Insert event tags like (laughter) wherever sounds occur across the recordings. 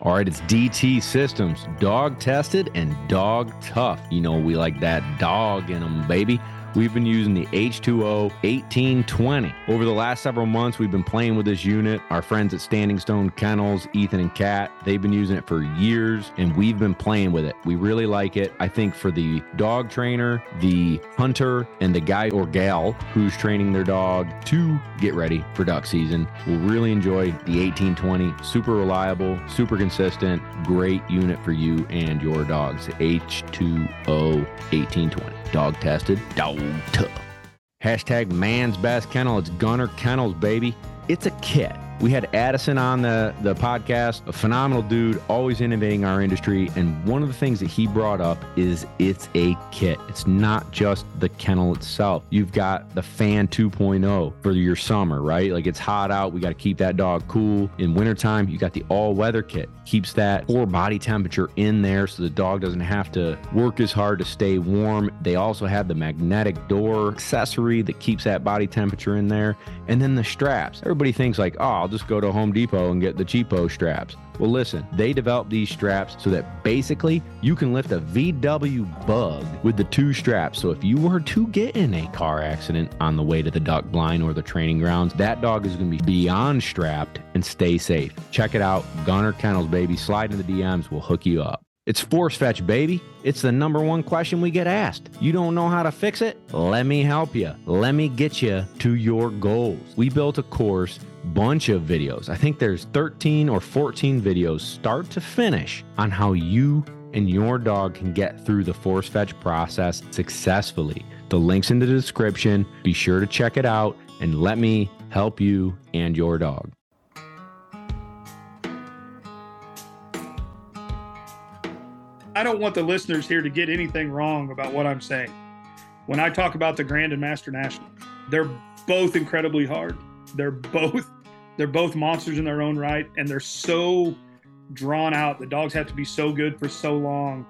All right, it's DT Systems, dog tested and dog tough. You know, we like that dog in them, baby. We've been using the H2O 1820. Over the last several months, we've been playing with this unit. Our friends at Standing Stone Kennels, Ethan and Kat, they've been using it for years and we've been playing with it. We really like it. I think for the dog trainer, the hunter, and the guy or gal who's training their dog to get ready for duck season will really enjoy the 1820. Super reliable, super consistent, great unit for you and your dogs. H2O 1820 dog tested, dog. Hashtag man's best kennel. It's Gunner Kennels, baby. It's a kit. We had Addison on the, the podcast, a phenomenal dude, always innovating our industry. And one of the things that he brought up is it's a kit. It's not just the kennel itself. You've got the fan 2.0 for your summer, right? Like it's hot out. We got to keep that dog cool. In wintertime, you got the all weather kit. Keeps that core body temperature in there so the dog doesn't have to work as hard to stay warm. They also have the magnetic door accessory that keeps that body temperature in there. And then the straps. Everybody thinks like, oh, I'll just go to Home Depot and get the cheapo straps. Well, listen, they developed these straps so that basically you can lift a VW bug with the two straps. So if you were to get in a car accident on the way to the duck blind or the training grounds, that dog is going to be beyond strapped and stay safe. Check it out. Gunner Kennels, baby. Slide in the DMs. We'll hook you up. It's force fetch, baby. It's the number one question we get asked. You don't know how to fix it? Let me help you. Let me get you to your goals. We built a course, bunch of videos. I think there's 13 or 14 videos, start to finish, on how you and your dog can get through the force fetch process successfully. The link's in the description. Be sure to check it out and let me help you and your dog. I don't want the listeners here to get anything wrong about what I'm saying. When I talk about the Grand and Master National, they're both incredibly hard. They're (laughs) both they're both monsters in their own right, and they're so drawn out. The dogs have to be so good for so long.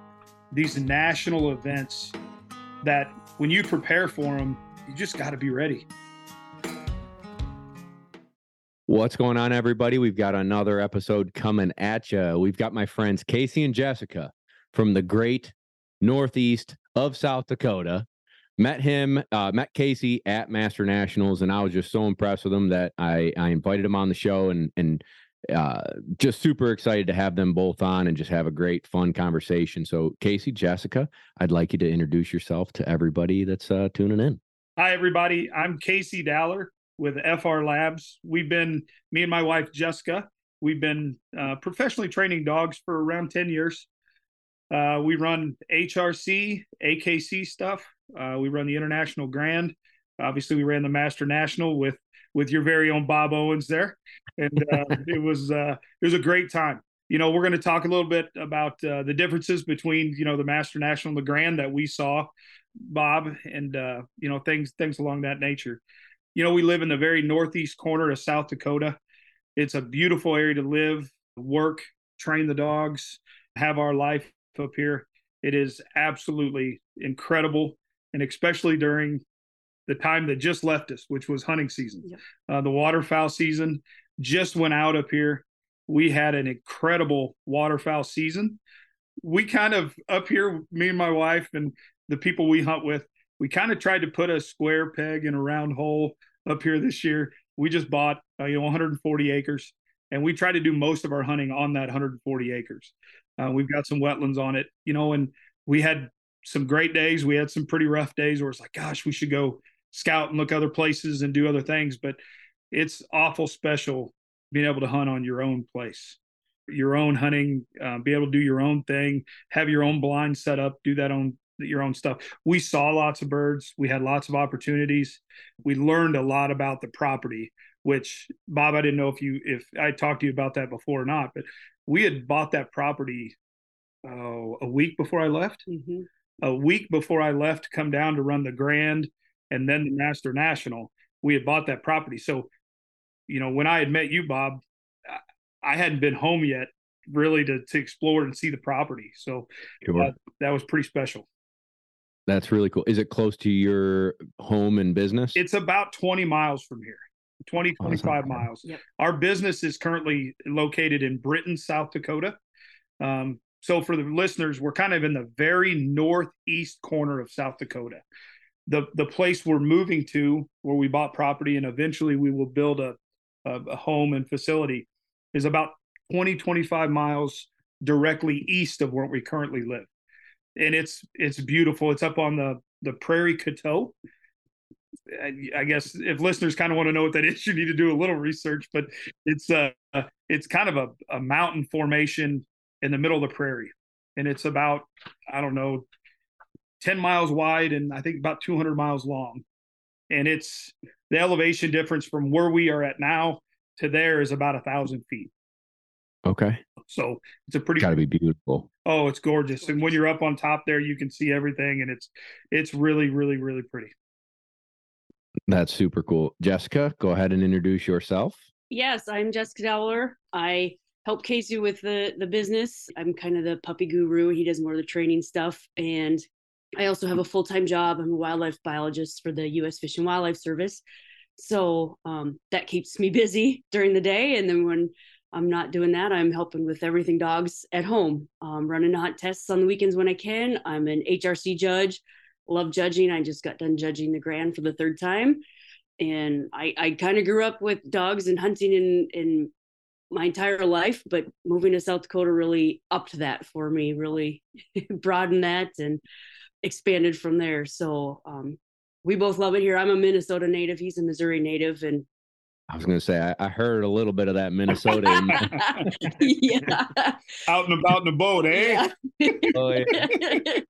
These national events that when you prepare for them, you just got to be ready. What's going on, everybody? We've got another episode coming at you. We've got my friends Casey and Jessica from the great Northeast of South Dakota. Met him, uh, met Casey at Master Nationals, and I was just so impressed with him that I I invited him on the show and and uh, just super excited to have them both on and just have a great fun conversation. So Casey, Jessica, I'd like you to introduce yourself to everybody that's uh, tuning in. Hi, everybody. I'm Casey Dowler with FR Labs. We've been me and my wife Jessica. We've been uh, professionally training dogs for around ten years. Uh, we run HRC, AKC stuff. Uh, we run the International Grand. Obviously, we ran the Master National with with your very own Bob Owens there, and uh, (laughs) it was uh, it was a great time. You know, we're going to talk a little bit about uh, the differences between you know the Master National and the Grand that we saw, Bob, and uh, you know things things along that nature. You know, we live in the very northeast corner of South Dakota. It's a beautiful area to live, work, train the dogs, have our life up here. It is absolutely incredible, and especially during the time that just left us, which was hunting season. Yep. Uh, the waterfowl season just went out up here. We had an incredible waterfowl season. We kind of up here, me and my wife and the people we hunt with, we kind of tried to put a square peg in a round hole up here this year. We just bought uh, you know 140 acres, and we try to do most of our hunting on that 140 acres. Uh, we've got some wetlands on it, you know, and we had some great days. We had some pretty rough days where it's like, gosh, we should go scout and look other places and do other things. But it's awful special being able to hunt on your own place, your own hunting, uh, be able to do your own thing, have your own blind set up, do that on your own stuff. We saw lots of birds. We had lots of opportunities. We learned a lot about the property, which Bob, I didn't know if you if I talked to you about that before or not, but we had bought that property oh, a week before I left. Mm-hmm. A week before I left to come down to run the Grand and then the Master National, we had bought that property. So, you know, when I had met you, Bob, I hadn't been home yet really to, to explore and see the property. So uh, that was pretty special. That's really cool. Is it close to your home and business? It's about 20 miles from here. 20, Oh, 25 not bad. miles. Yep. Our business is currently located in Britton, South Dakota. Um, so for the listeners, we're kind of in the very northeast corner of South Dakota. The the place we're moving to, where we bought property and eventually we will build a, a, a home and facility, is about 20, 25 miles directly east of where we currently live. And it's it's beautiful. It's up on the the Prairie Coteau. I guess if listeners kind of want to know what that is, (laughs) you need to do a little research. But it's uh it's kind of a, a mountain formation in the middle of the prairie, and it's about I don't know, ten miles wide and I think about two hundred miles long. And it's the elevation difference from where we are at now to there is about a thousand feet. Okay. So it's a pretty Got to be beautiful. oh, it's gorgeous. And when you're up on top there, you can see everything, and it's it's really really really pretty. That's super cool. Jessica, go ahead and introduce yourself. Yes, I'm Jessica Dowler. I help Casey with the the business. I'm kind of the puppy guru. He does more of the training stuff, and I also have a full time job. I'm a wildlife biologist for the U.S. Fish and Wildlife Service, so um, that keeps me busy during the day. And then when I'm not doing that, I'm helping with everything dogs at home, um, running hunt tests on the weekends when I can. I'm an HRC judge. Love judging. I just got done judging the Grand for the third time and I, I kind of grew up with dogs and hunting and, in my entire life, but moving to South Dakota really upped that for me, really (laughs) broadened that and expanded from there. So um, we both love it here. I'm a Minnesota native. He's a Missouri native, and I was going to say, I, I heard a little bit of that Minnesota. in (laughs) yeah, Out and about in the boat, eh? yeah. (laughs) Oh, yeah.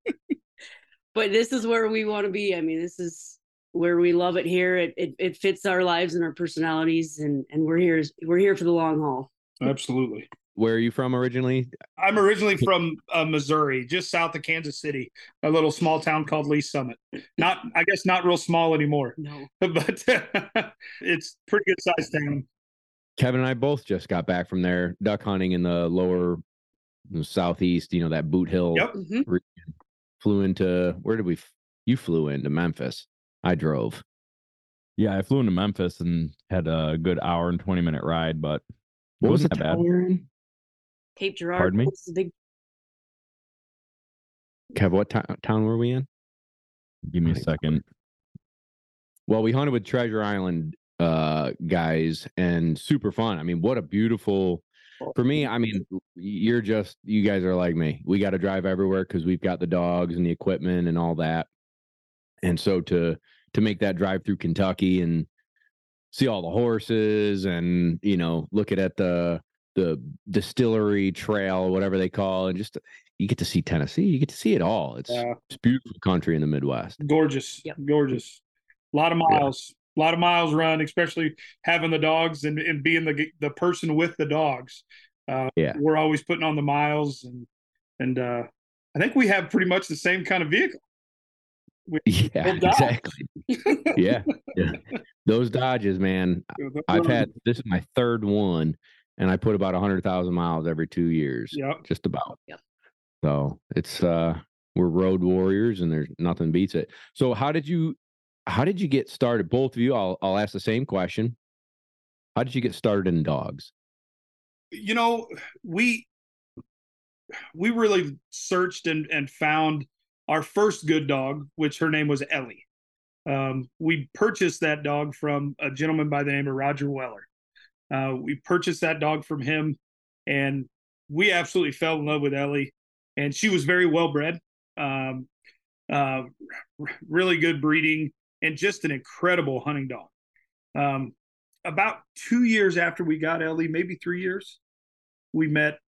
but this is where we want to be. I mean, this is where we love it here. It, it it fits our lives and our personalities, and and we're here we're here for the long haul. Absolutely. Where are you from originally? I'm originally from uh, Missouri, just south of Kansas City, a little small town called Lee Summit. Not, I guess, not real small anymore, No, (laughs) but (laughs) it's pretty good sized town. Kevin and I both just got back from there duck hunting in the lower southeast, you know, that Bootheel. Yep. Mhm. Flew into, where did we, f- you flew into Memphis. I drove. Yeah, I flew into Memphis and had a good hour and 20 minute ride, but it What was the wasn't that town bad. we were in? Cape Girardeau. Pardon me? is the big Kev, what to- town were we in? Give me a second. Well, we hunted with Treasure Island uh guys and super fun. I mean, what a beautiful for me, I mean, you're just you guys are like me. We got to drive everywhere cuz we've got the dogs and the equipment and all that. And so to to make that drive through Kentucky and see all the horses and, you know, look at at the the distillery trail, whatever they call, and just you get to see Tennessee. You get to see it all. It's Uh, it's beautiful country in the Midwest. gorgeous, Yep. gorgeous. A lot of miles, a lot of miles run, especially having the dogs and, and being the the person with the dogs. Uh, Yeah. we're always putting on the miles, and and uh, I think we have pretty much the same kind of vehicle. Yeah, Well, exactly. yeah, yeah. Those Dodges, man. (laughs) I've had this is my third one, and I put about a hundred thousand miles every two years, Yep. just about. Yep. So it's uh, we're road warriors, and there's nothing beats it. So how did you, how did you get started? Both of you, I'll I'll ask the same question. How did you get started in dogs? you know we we really searched and and found our first good dog which her name was ellie. Um, we purchased that dog from a gentleman by the name of roger weller. Uh, we purchased that dog from him and we absolutely fell in love with ellie and she was very well bred um, uh, really good breeding and just an incredible hunting dog. Um, about two years after we got ellie maybe three years we met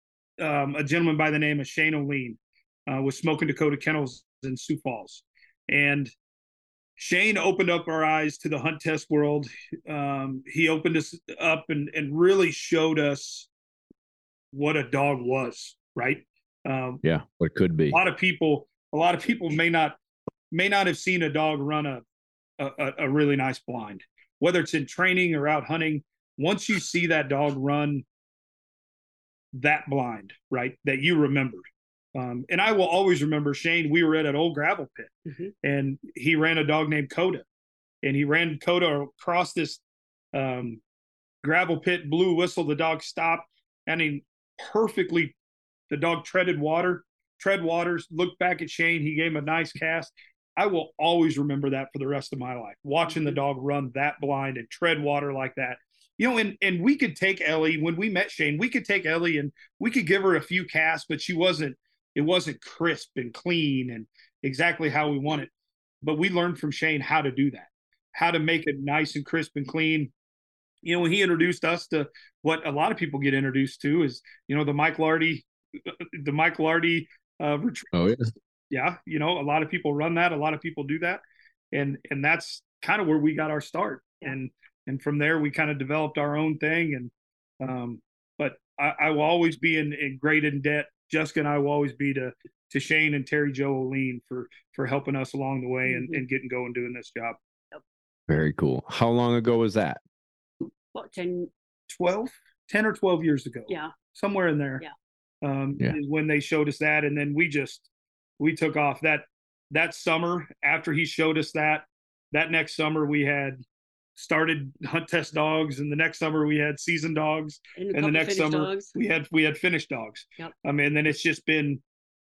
um, a gentleman by the name of Shane O'Lean uh, with Smoking Dakota Kennels in Sioux Falls. And Shane opened up our eyes to the hunt test world. Um, he opened us up and, and really showed us what a dog was, right? Um, Yeah, what could be. a lot of people, a lot of people may not may not have seen a dog run a a, a really nice blind, whether it's in training or out hunting. Once you see that dog run that blind, right, that you remembered. Um, and I will always remember Shane. We were at an old gravel pit, Mhm. and he ran a dog named Coda, and he ran Coda across this Um, gravel pit, blew whistle, the dog stopped. I mean, perfectly, the dog treaded water, tread waters, looked back at Shane. He gave him a nice cast. I will always remember that for the rest of my life, watching the dog run that blind and tread water like that. You know, and and we could take Ellie when we met Shane, we could take Ellie and we could give her a few casts, but she wasn't, it wasn't crisp and clean and exactly how we want it. But we learned from Shane how to do that, how to make it nice and crisp and clean. You know, when he introduced us to what a lot of people get introduced to is, you know, the Mike Lardy, (laughs) the Mike Lardy uh, retreat. Oh yeah. Yeah, you know, a lot of people run that. A lot of people do that, and and that's kind of where we got our start. And and from there we kind of developed our own thing. And um, but I, I will always be in, in great in debt. Jessica and I will always be to to Shane and Terry Joe Oline for for helping us along the way and, Mhm. and getting going doing this job. Very cool. How long ago was that? What, 10? 12, 10 or 12 years ago. Yeah. Somewhere in there. Yeah. Um, Yeah. is when they showed us that. And then we just, we took off that, that summer after he showed us that, that next summer we had started hunt test dogs. And the next summer we had season dogs. And, And the next summer dogs. we had, we had finished dogs. Yep. I mean, then it's just been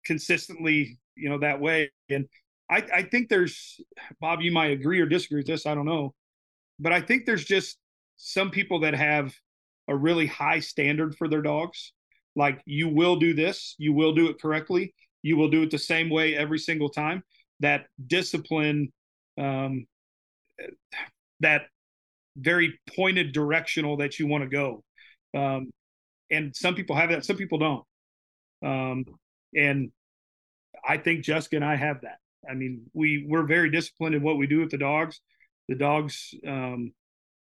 consistently, you know, that way. And I, I think there's, Bob, you might agree or disagree with this. I don't know. But I think there's just some people that have a really high standard for their dogs. Like you will do this, you will do it correctly, you will do it the same way every single time. That discipline, um, that very pointed directional that you want to go. Um, and some people have that, some people don't. Um, and I think Jessica and I have that. I mean, we we're very disciplined in what we do with the dogs. The dogs, um,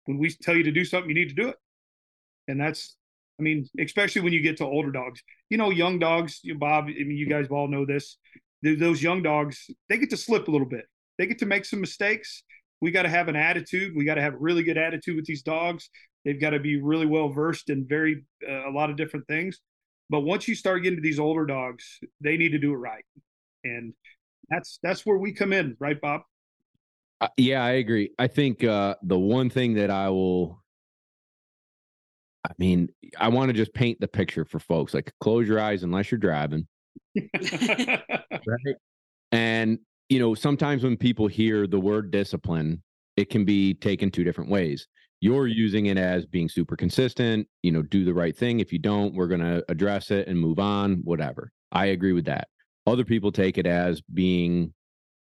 when we tell you to do something, you need to do it. And that's, I mean, especially when you get to older dogs. You know, young dogs, you Bob. I mean, you guys all know this. Those young dogs, they get to slip a little bit. They get to make some mistakes. We got to have an attitude. We got to have a really good attitude with these dogs. They've got to be really well versed in very uh, a lot of different things. But once you start getting to these older dogs, they need to do it right, and that's that's where we come in, right, Bob? Uh, yeah, I agree. I think uh, the one thing that I will, I mean, I want to just paint the picture for folks. Like, close your eyes unless you're driving. (laughs) Right. And, you know, sometimes when people hear the word discipline, it can be taken two different ways. You're using it as being super consistent, you know, do the right thing. If you don't, we're going to address it and move on, whatever. I agree with that. Other people take it as being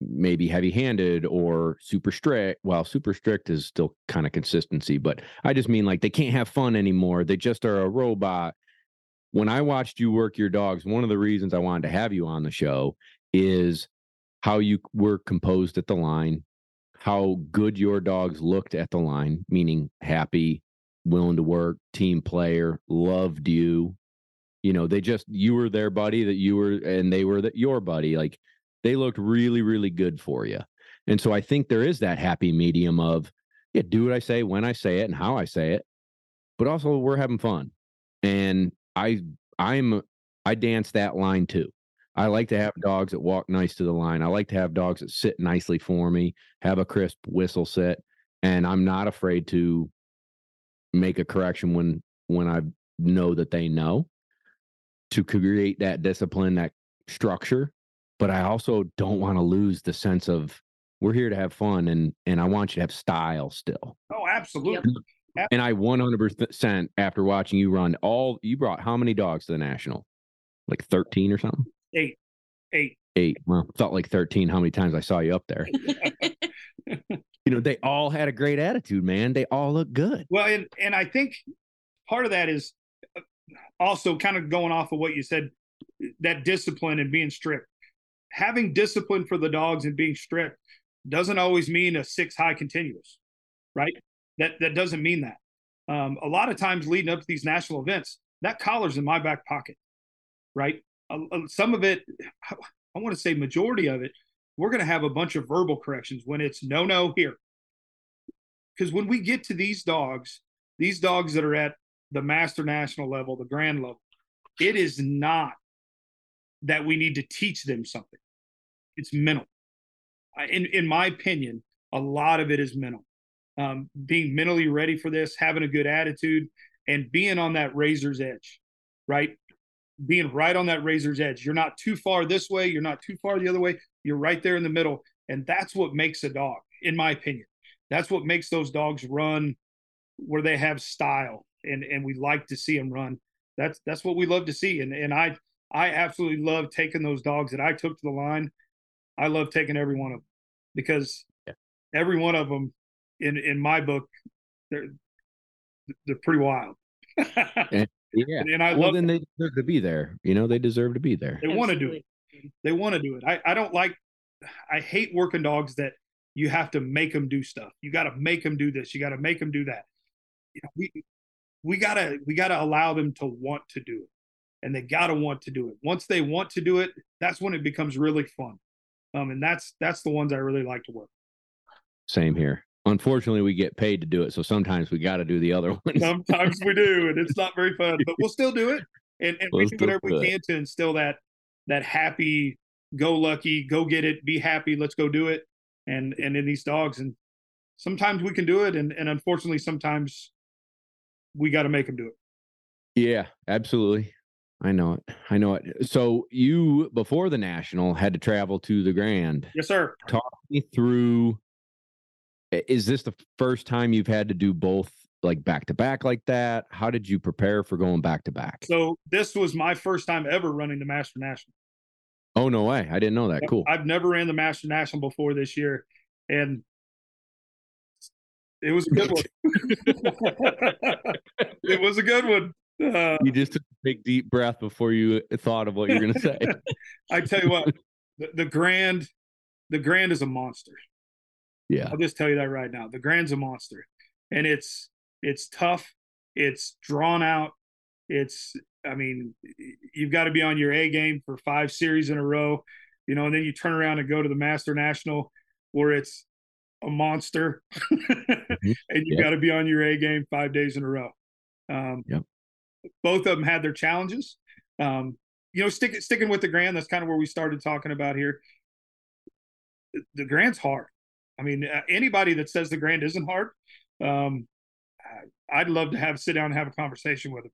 maybe heavy handed or super strict. Well, super strict is still kind of consistency, but I just mean like they can't have fun anymore. They just are a robot. When I watched you work your dogs, one of the reasons I wanted to have you on the show is how you were composed at the line, how good your dogs looked at the line, meaning happy, willing to work, team player, loved you. You know, they just you were their buddy that you were and they were your buddy. Like they looked really, really good for you. And so I think there is that happy medium of, yeah, do what I say when I say it and how I say it, but also we're having fun. And I, I'm, I dance that line too. I like to have dogs that walk nice to the line. I like to have dogs that sit nicely for me, have a crisp whistle set, and I'm not afraid to make a correction when when I know that they know to create that discipline, that structure but I also don't want to lose the sense of we're here to have fun and and I want you to have style still. Oh, absolutely. And I 100% after watching you run all you brought how many dogs to the national? Like 13 or something? Eight, eight. Eight. Well, felt like 13 how many times I saw you up there. (laughs) You know, they all had a great attitude, man. They all look good. Well, and and I think part of that is uh, also kind of going off of what you said, that discipline and being strict. Having discipline for the dogs and being strict doesn't always mean a six high continuous, right? That that doesn't mean that. Um, a lot of times leading up to these national events, that collar's in my back pocket, right? Uh, uh, some of it, I want to say majority of it, we're going to have a bunch of verbal corrections when it's no, no here. Because when we get to these dogs, these dogs that are at the master national level, the grand level, it is not that we need to teach them something. It's mental. In in my opinion, a lot of it is mental. um, being mentally ready for this, having a good attitude, and being on that razor's edge, right? Being right on that razor's edge. You're not too far this way, you're not too far the other way. You're right there in the middle. And that's what makes a dog, in my opinion. That's what makes those dogs run where they have style and and we like to see them run. That's that's what we love to see. And and I I absolutely love taking those dogs that I took to the line. I love taking every one of them because yeah. every one of them in in my book they're they're pretty wild. (laughs) and, yeah, and, and I well, love then them. they deserve to be there. You know, they deserve to be there. They want to do it. They want to do it. I I don't like. I hate working dogs that you have to make them do stuff. You got to make them do this. You got to make them do that. You know, we we gotta we gotta allow them to want to do it, and they gotta want to do it. Once they want to do it, that's when it becomes really fun. Um, and that's that's the ones I really like to work. Same here. Unfortunately, we get paid to do it, so sometimes we got to do the other (laughs) ones. sometimes we do, and it's not very fun, but we'll still do it, and, and we'll we do whatever we can to instill that that happy, go lucky, go get it, be happy, let's go do it, and and in these dogs, and sometimes we can do it, and and unfortunately, sometimes we got to make them do it. Yeah, absolutely. I know it. I know it. So you before the national had to travel to the Grand. Yes, sir. Talk me through. Is this the first time you've had to do both like back to back like that? How did you prepare for going back to back? So this was my first time ever running the Master National. Oh no way! I didn't know that. Cool. I've never ran the Master National before this year, and it was a good one. (laughs) (laughs) it was a good one. Uh, you just took a big deep breath before you thought of what you're going to say. (laughs) I tell you what, the, the, Grand, the Grand is a monster. Yeah, I'll just tell you that right now. The Grand's a monster, and it's it's tough. It's drawn out. It's I mean, you've got to be on your A game for five series in a row, you know, and then you turn around and go to the Master National where it's a monster, mm-hmm. (laughs) and you yep. got to be on your A game five days in a row. Um, yep. Both of them had their challenges. Um, you know, stick, sticking with the Grand, that's kind of where we started talking about here. The Grand's hard. I mean, uh, anybody that says the Grand isn't hard, um, I'd love to have sit down and have a conversation with them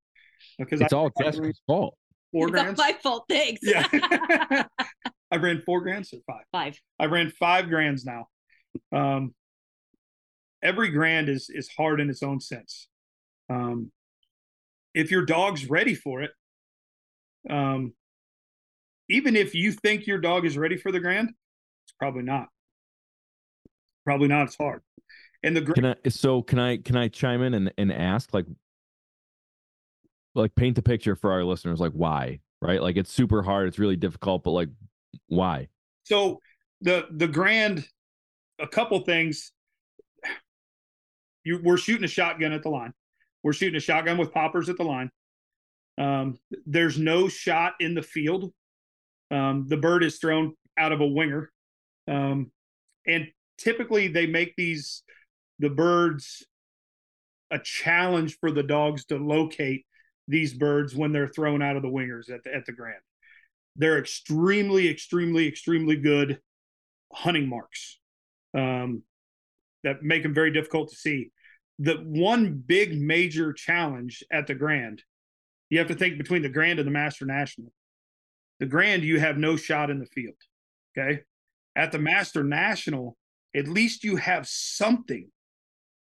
because it's I, all Jessica's fault. Four it's my fault. Thanks. Yeah, (laughs) (laughs) I ran four grands or five. Five. I ran five grands now. Um, every grand is is hard in its own sense. Um, if your dog's ready for it, um, even if you think your dog is ready for the grand, it's probably not. Probably not. It's hard. And the can I, so can I can I chime in and, and ask like like paint the picture for our listeners like why right like it's super hard it's really difficult but like why so the the grand a couple things. You, we're shooting a shotgun at the line. We're shooting a shotgun with poppers at the line. Um, there's no shot in the field. Um, the bird is thrown out of a winger. Um, and typically they make these, the birds, a challenge for the dogs to locate these birds when they're thrown out of the wingers at the, at the Grand. They're extremely, extremely, extremely good hunting marks um, that make them very difficult to see. The one big major challenge at the Grand, you have to think between the Grand and the Master National. The Grand, you have no shot in the field. Okay. At the Master National, at least you have something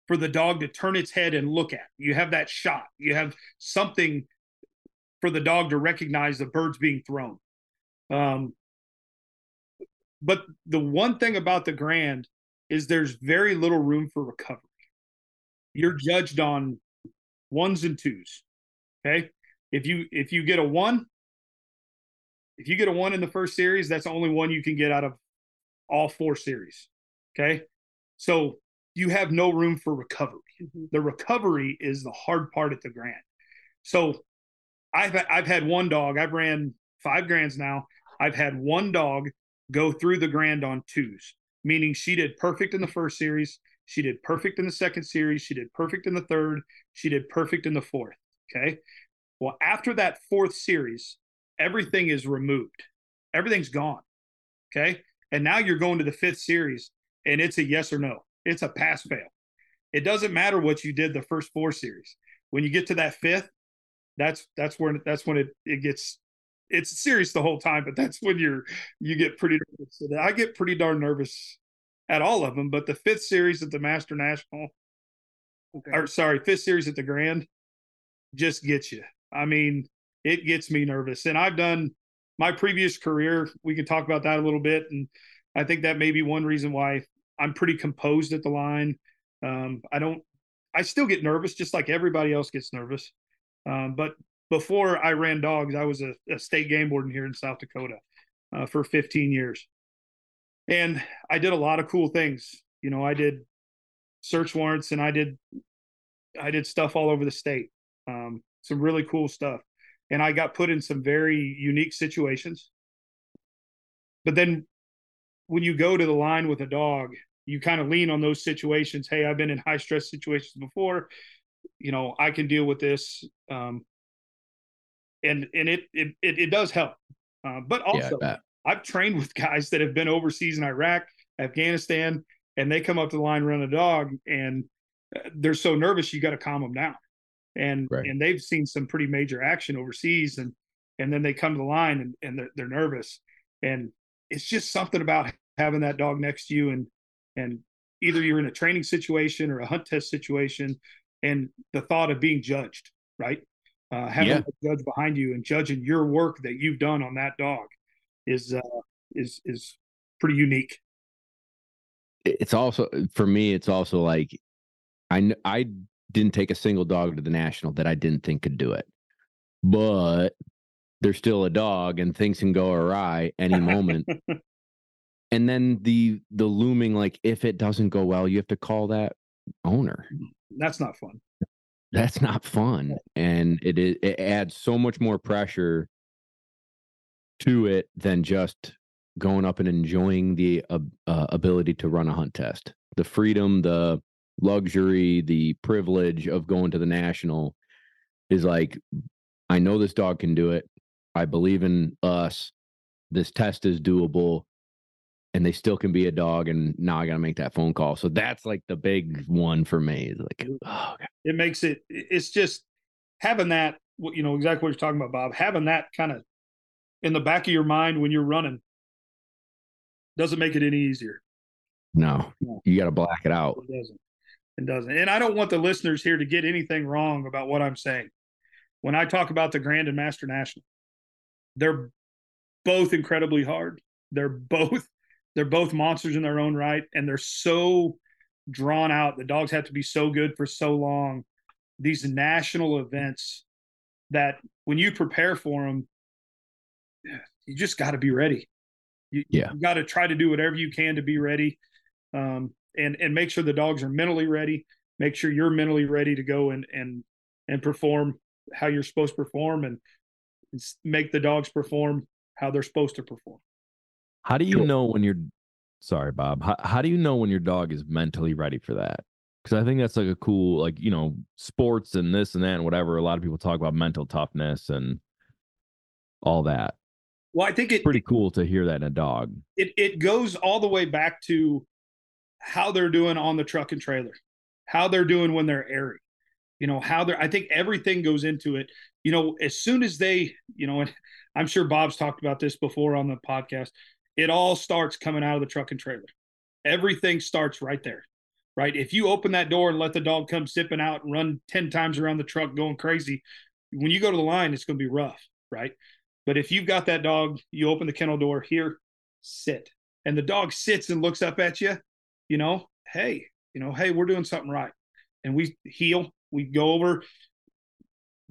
for the dog to turn its head and look at. You have that shot. You have something for the dog to recognize the birds being thrown. Um, but the one thing about the Grand is there's very little room for recovery. You're judged on ones and twos. Okay. If you if you get a one, if you get a one in the first series, that's the only one you can get out of all four series. Okay. So you have no room for recovery. Mm-hmm. The recovery is the hard part at the Grand. So I've I've had one dog. I've ran five grands now. I've had one dog go through the Grand on twos meaning she did perfect in the first series, she did perfect in the second series, she did perfect in the third, she did perfect in the fourth. Okay. Well, after that fourth series, everything is removed, everything's gone. Okay. And now you're going to the fifth series and it's a yes or no, it's a pass fail. it doesn't matter what you did the first four series. When you get to that fifth, that's that's when that's when it it gets it's serious the whole time, but that's when you're you get pretty nervous. So I get pretty darn nervous at all of them. But the fifth series at the Master National, okay. or sorry, fifth series at the Grand, just gets you. I mean, it gets me nervous. And I've done my previous career. We can talk about that a little bit, and I think that may be one reason why I'm pretty composed at the line. Um, I don't. I still get nervous, just like everybody else gets nervous. Um, but before I ran dogs, I was a, a state game warden here in South Dakota uh, for 15 years. And I did a lot of cool things. You know, I did search warrants and I did I did stuff all over the state. Um, some really cool stuff. And I got put in some very unique situations. But then when you go to the line with a dog, you kind of lean on those situations. Hey, I've been in high stress situations before. You know, I can deal with this. Um, and and it it it, it does help. Uh, but also, yeah, I've trained with (laughs) guys that have been overseas in Iraq, Afghanistan, and they come up to the line, run a dog, and uh, they're so nervous you got to calm them down. And right. and they've seen some pretty major action overseas, and and then they come to the line and, and they're, they're nervous, and it's just something about having that dog next to you, and and either you're in a training situation or a hunt test situation, and the thought of being judged, right? uh, having yeah. a judge behind you and judging your work that you've done on that dog is uh, is is pretty unique. It's also for me. It's also like I I didn't take a single dog to the national that I didn't think could do it, but there's still a dog and things can go awry any moment. (laughs) and then the the looming like if it doesn't go well, you have to call that owner. That's not fun. That's not fun and it it adds so much more pressure to it than just going up and enjoying the uh, uh, ability to run a hunt test. The freedom the luxury the privilege of going to the national is like i know this dog can do it. I believe in us. This test is doable and they still can be a dog and now i gotta make that phone call. So that's like the big one for me like oh, it makes it it's just having that you know exactly what you're talking about bob having that kind of in the back of your mind when you're running doesn't make it any easier. No, no. you gotta black it out. It doesn't. It doesn't. And i don't want the listeners here to get anything wrong about what i'm saying. When i talk about the grand and master national they're both incredibly hard. They're (laughs) both they're both monsters in their own right, and they're so drawn out. The dogs have to be so good for so long. These national events that when you prepare for them, you just got to be ready. You, yeah. you got to try to do whatever you can to be ready, um, and and make sure the dogs are mentally ready. Make sure you're mentally ready to go and and and perform how you're supposed to perform, and make the dogs perform how they're supposed to perform. How do you know when you're sorry, Bob? How, how do you know when your dog is mentally ready for that? Because I think that's like a cool, like, you know, sports and this and that and whatever. A lot of people talk about mental toughness and all that. Well, I think it's pretty cool to hear that in a dog. It it goes all the way back to how they're doing on the truck and trailer, how they're doing when they're airing, you know, how they're I think everything goes into it. You know, as soon as they, you know, and (laughs) I'm sure Bob's talked about this before on the podcast it all starts coming out of the truck and trailer. Everything starts right there, right? If you open that door and let the dog come sipping out and run 10 times around the truck going crazy, when you go to the line, it's going to be rough, right? But if you've got that dog, you open the kennel door here, sit. And the dog sits and looks up at you, you know, hey, you know, hey, we're doing something right. And we heel, we go over,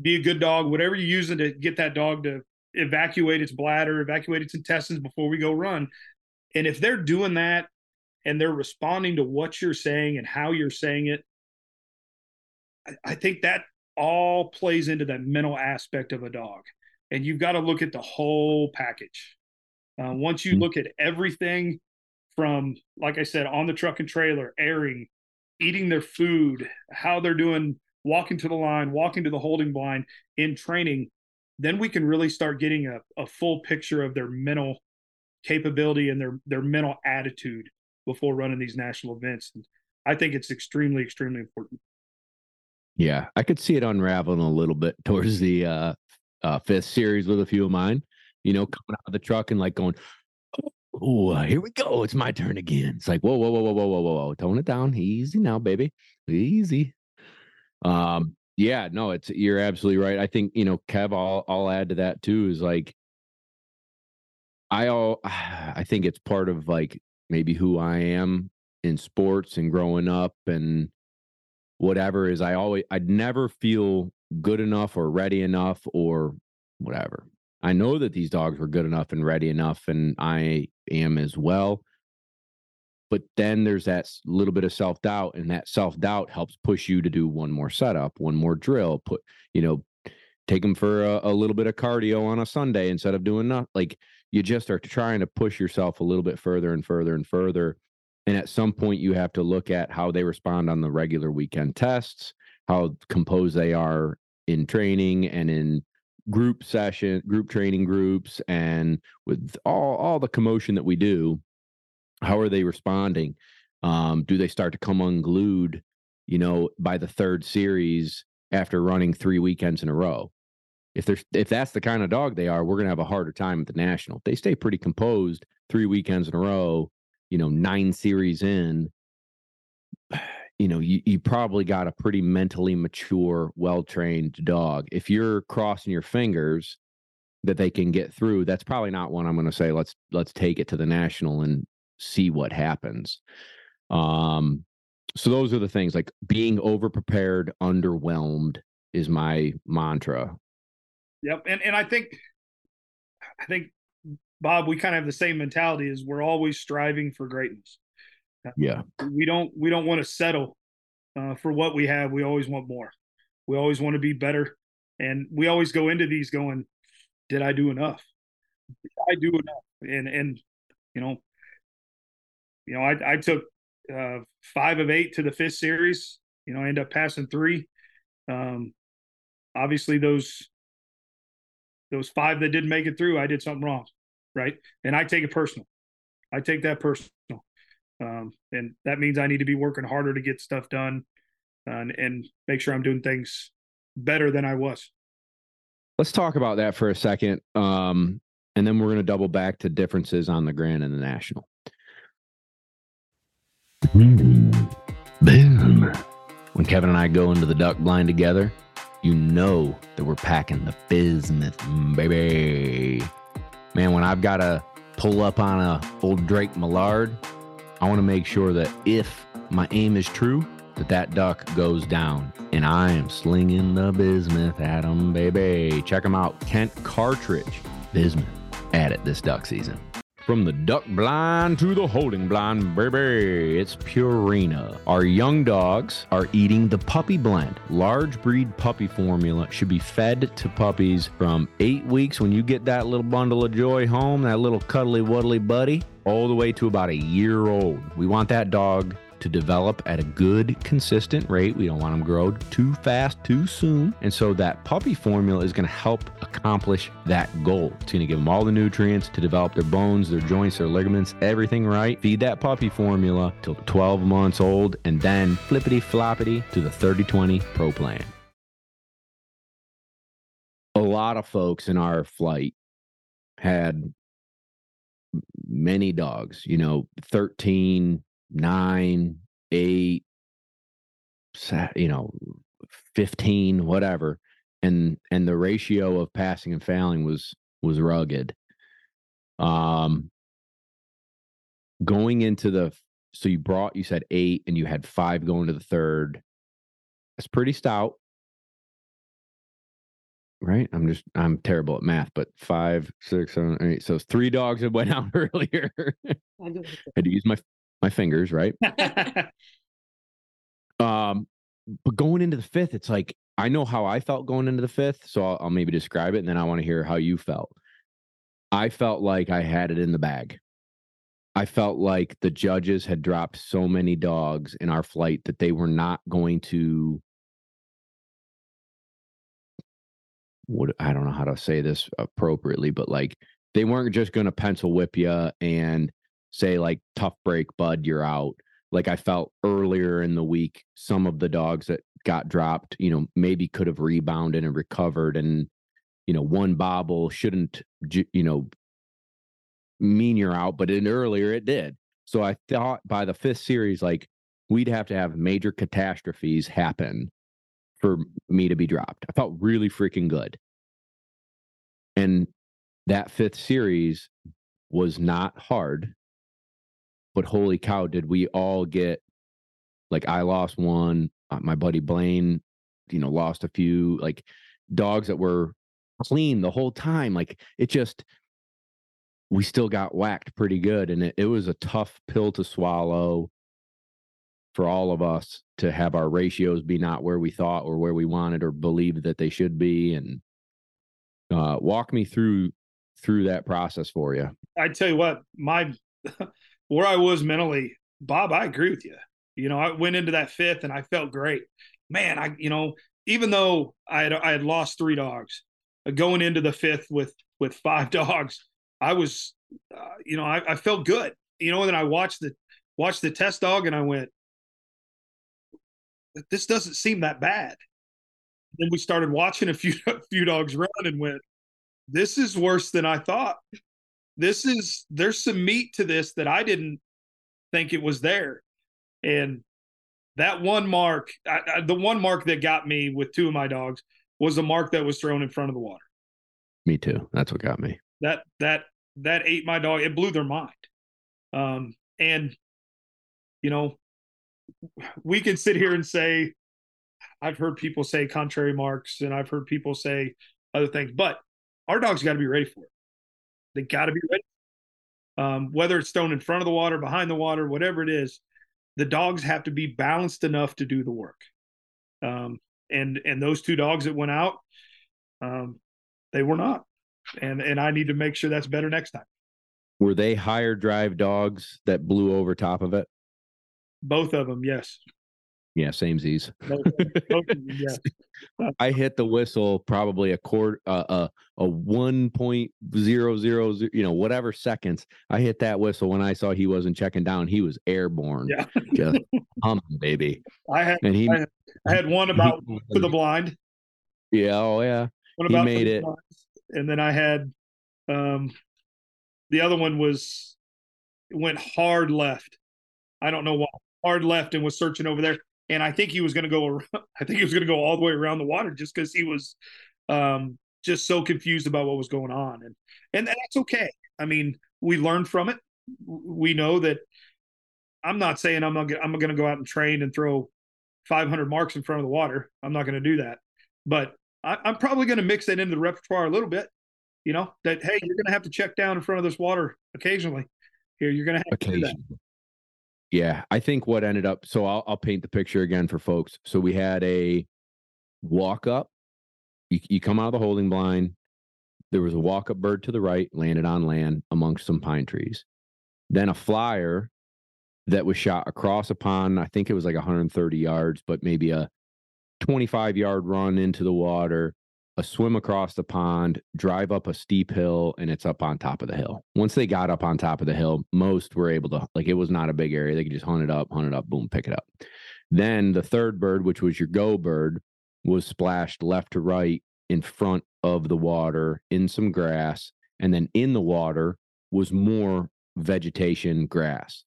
be a good dog, whatever you're using to get that dog to evacuate its bladder, evacuate its intestines before we go run. And if they're doing that and they're responding to what you're saying and how you're saying it, I, I think that all plays into that mental aspect of a dog. And you've got to look at the whole package. Uh, once you mm-hmm. look at everything from, like I said, on the truck and trailer, airing, eating their food, how they're doing, walking to the line, walking to the holding blind in training, then we can really start getting a, a full picture of their mental capability and their their mental attitude before running these national events. And I think it's extremely, extremely important. Yeah, I could see it unraveling a little bit (laughs) towards the uh, uh, fifth series with a few of mine. You know, coming out of the truck and like going, oh, here we go. It's my turn again. It's like, whoa, whoa, whoa, whoa, whoa, whoa, whoa, tone it down. Easy now, baby. Easy. Um, yeah, no, it's you're absolutely right. I think you know, Kev. I'll I'll add to that too. Is like, I all (sighs) I think it's part of like maybe who I am in sports and growing up and whatever is I always I'd never feel good enough or ready enough or whatever. I know that these dogs were good enough and ready enough and I am as well. But then there's that little bit of self-doubt and that self-doubt helps push you to do one more setup, one more drill, put, you know, take them for a, a little bit of cardio on a Sunday instead of doing nothing. Like you just are trying to push yourself a little bit further and further and further and at some point, you have to look at how they respond on the regular weekend tests, how composed they are in training and in group session, group training groups, and with all all the commotion that we do. How are they responding? Um, do they start to come unglued? You know, by the third series after running three weekends in a row. If there's if that's the kind of dog they are, we're gonna have a harder time at the national. If they stay pretty composed three weekends in a row you know, nine series in, (sighs) you know, you, you probably got a pretty mentally mature, well trained dog. If you're crossing your fingers that they can get through, that's probably not one I'm going to say, let's, let's take it to the national and see what happens. Um, so those are the things like being over prepared, underwhelmed is my mantra. Yep. And, and I think, I think Bob, we kind of have the same mentality is we're always striving for greatness. Yeah. We don't we don't want to settle uh, for what we have. We always want more. We always want to be better. And we always go into these going, did I do enough? Did I do enough? And and you know, you know, I I took uh, five of eight to the fifth series. You know, I end up passing three. Um, obviously, those those five that didn't make it through, I did something wrong right? And I take it personal. I take that personal, um, and that means I need to be working harder to get stuff done, and, and make sure I'm doing things better than I was. Let's talk about that for a second, um, and then we're going to double back to differences on the Grand and the National. Boom. When Kevin and I go into the duck blind together, you know that we're packing the bismuth, baby man, when I've got to pull up on a old Drake Mallard, I want to make sure that if my aim is true, that that duck goes down. And I am slinging the bismuth at him, baby. Check them out. Kent Cartridge bismuth. At it this duck season. From the duck blind to the holding blind, baby, it's Purina. Our young dogs are eating the puppy blend. Large breed puppy formula should be fed to puppies from eight weeks when you get that little bundle of joy home, that little cuddly wuddly buddy, all the way to about a year old. We want that dog to develop at a good, consistent rate. We don't want them to grow too fast, too soon. And so that puppy formula is going to help accomplish that goal. It's going to give them all the nutrients to develop their bones, their joints, their ligaments, everything right. Feed that puppy formula till 12 months old, and then flippity floppity to the 30 20 Pro Plan. A lot of folks in our flight had many dogs, you know, 13, nine, eight, you know, 15, whatever. And, and the ratio of passing and failing was, was rugged. Um, going into the, so you brought, you said eight and you had five going to the third. That's pretty stout. Right. I'm just, I'm terrible at math, but five, six, seven, eight. So three dogs that went (laughs) out earlier. I had to use my my fingers, right? (laughs) (laughs) um, but going into the fifth, it's like I know how I felt going into the fifth, so I'll, I'll maybe describe it, and then I want to hear how you felt. I felt like I had it in the bag. I felt like the judges had dropped so many dogs in our flight that they were not going to. What I don't know how to say this appropriately, but like they weren't just going to pencil whip you and say like tough break bud you're out like I felt earlier in the week, some of the dogs that got dropped, you know, maybe could have rebounded and recovered. And, you know, one bobble shouldn't, you know, mean you're out, but in earlier it did. So I thought by the fifth series, like we'd have to have major catastrophes happen for me to be dropped. I felt really freaking good. And that fifth series was not hard but holy cow, did we all get like I lost one, uh, my buddy Blaine, you know, lost a few like dogs that were clean the whole time. Like it just we still got whacked pretty good and it, it was a tough pill to swallow for all of us to have our ratios be not where we thought or where we wanted or believed that they should be and uh, walk me through through that process for you i tell you what my (laughs) where I was mentally, Bob, I agree with you. You know, I went into that fifth and I felt great. Man, I you know, even though I had I had lost three dogs, uh, going into the fifth with with (laughs) five dogs, I was, uh, you know, I, I felt good. You know, and then I watched the watched the test dog and I went, this doesn't seem that bad. Then we started watching a few (laughs) a few dogs run and went, this is worse than I thought this is there's some meat to this that I didn't think it was there. And that one mark, I, I, the one mark that got me with two of my dogs was a mark that was thrown in front of the water. Me too. That's what got me. That that that ate my dog. It blew their mind. Um, and you know, we can sit here and say, I've heard people say contrary marks, and I've heard people say other things, but our dogs got to be ready for it. They got to be ready. Um, whether it's thrown in front of the water, behind the water, whatever it is, the dogs have to be balanced enough to do the work. Um, and and those two dogs that went out, um, they were not. And and I need to make sure that's better next time. Were they higher drive dogs that blew over top of it? Both of them, yes. Yeah, same Z's. (laughs) yeah. I hit the whistle probably a quarter, uh, uh, a one point zero zero, you know, whatever seconds. I hit that whistle when I saw he wasn't checking down. He was airborne. Yeah, just (laughs) humming, baby. I had, and he, I had, I had one about he, to the blind. Yeah, oh yeah. One about he made it, and then I had, um, the other one was went hard left. I don't know why hard left and was searching over there and I think he was going to go. Around, (laughs) I think he was going to go all the way around the water just because he was um, just so confused about what was going on, and and that's okay. I mean, we learned from it. We know that. I'm not saying I'm not. I'm going to go out and train and throw 500 marks in front of the water. I'm not going to do that, but I, I'm probably going to mix that into the repertoire a little bit. You know that hey, you're going to have to check down in front of this water occasionally. Here, you're going to have to do that. Yeah, I think what ended up. So I'll, I'll paint the picture again for folks. So we had a walk up. You, you come out of the holding blind. There was a walk up bird to the right, landed on land amongst some pine trees. Then a flyer that was shot across a pond. I think it was like 130 yards, but maybe a 25 yard run into the water a swim across the pond, drive up a steep hill, and it's up on top of the hill. Once they got up on top of the hill, most were able to, like, it was not a big area. They could just hunt it up, hunt it up, boom, pick it up. Then the third bird, which was your go bird, was splashed left to right in front of the water in some grass. And then in the water was more vegetation, grass.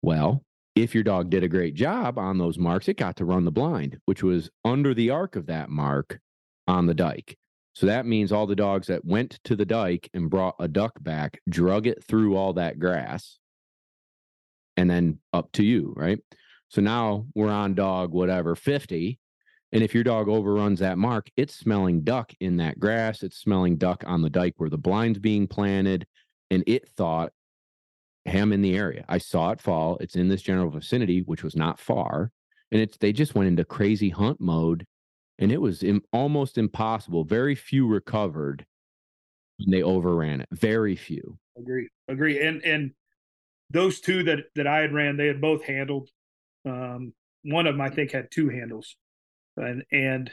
Well, if your dog did a great job on those marks, it got to run the blind, which was under the arc of that mark on the dike. So that means all the dogs that went to the dike and brought a duck back, drug it through all that grass, and then up to you, right? So now we're on dog whatever 50. And if your dog overruns that mark, it's smelling duck in that grass. It's smelling duck on the dike where the blind's being planted. And it thought, hey, I'm in the area. I saw it fall. It's in this general vicinity, which was not far. And it's they just went into crazy hunt mode and it was Im- almost impossible. Very few recovered when they overran it. Very few. Agree. Agree. And and those two that that I had ran, they had both handled. Um, one of them I think had two handles, and and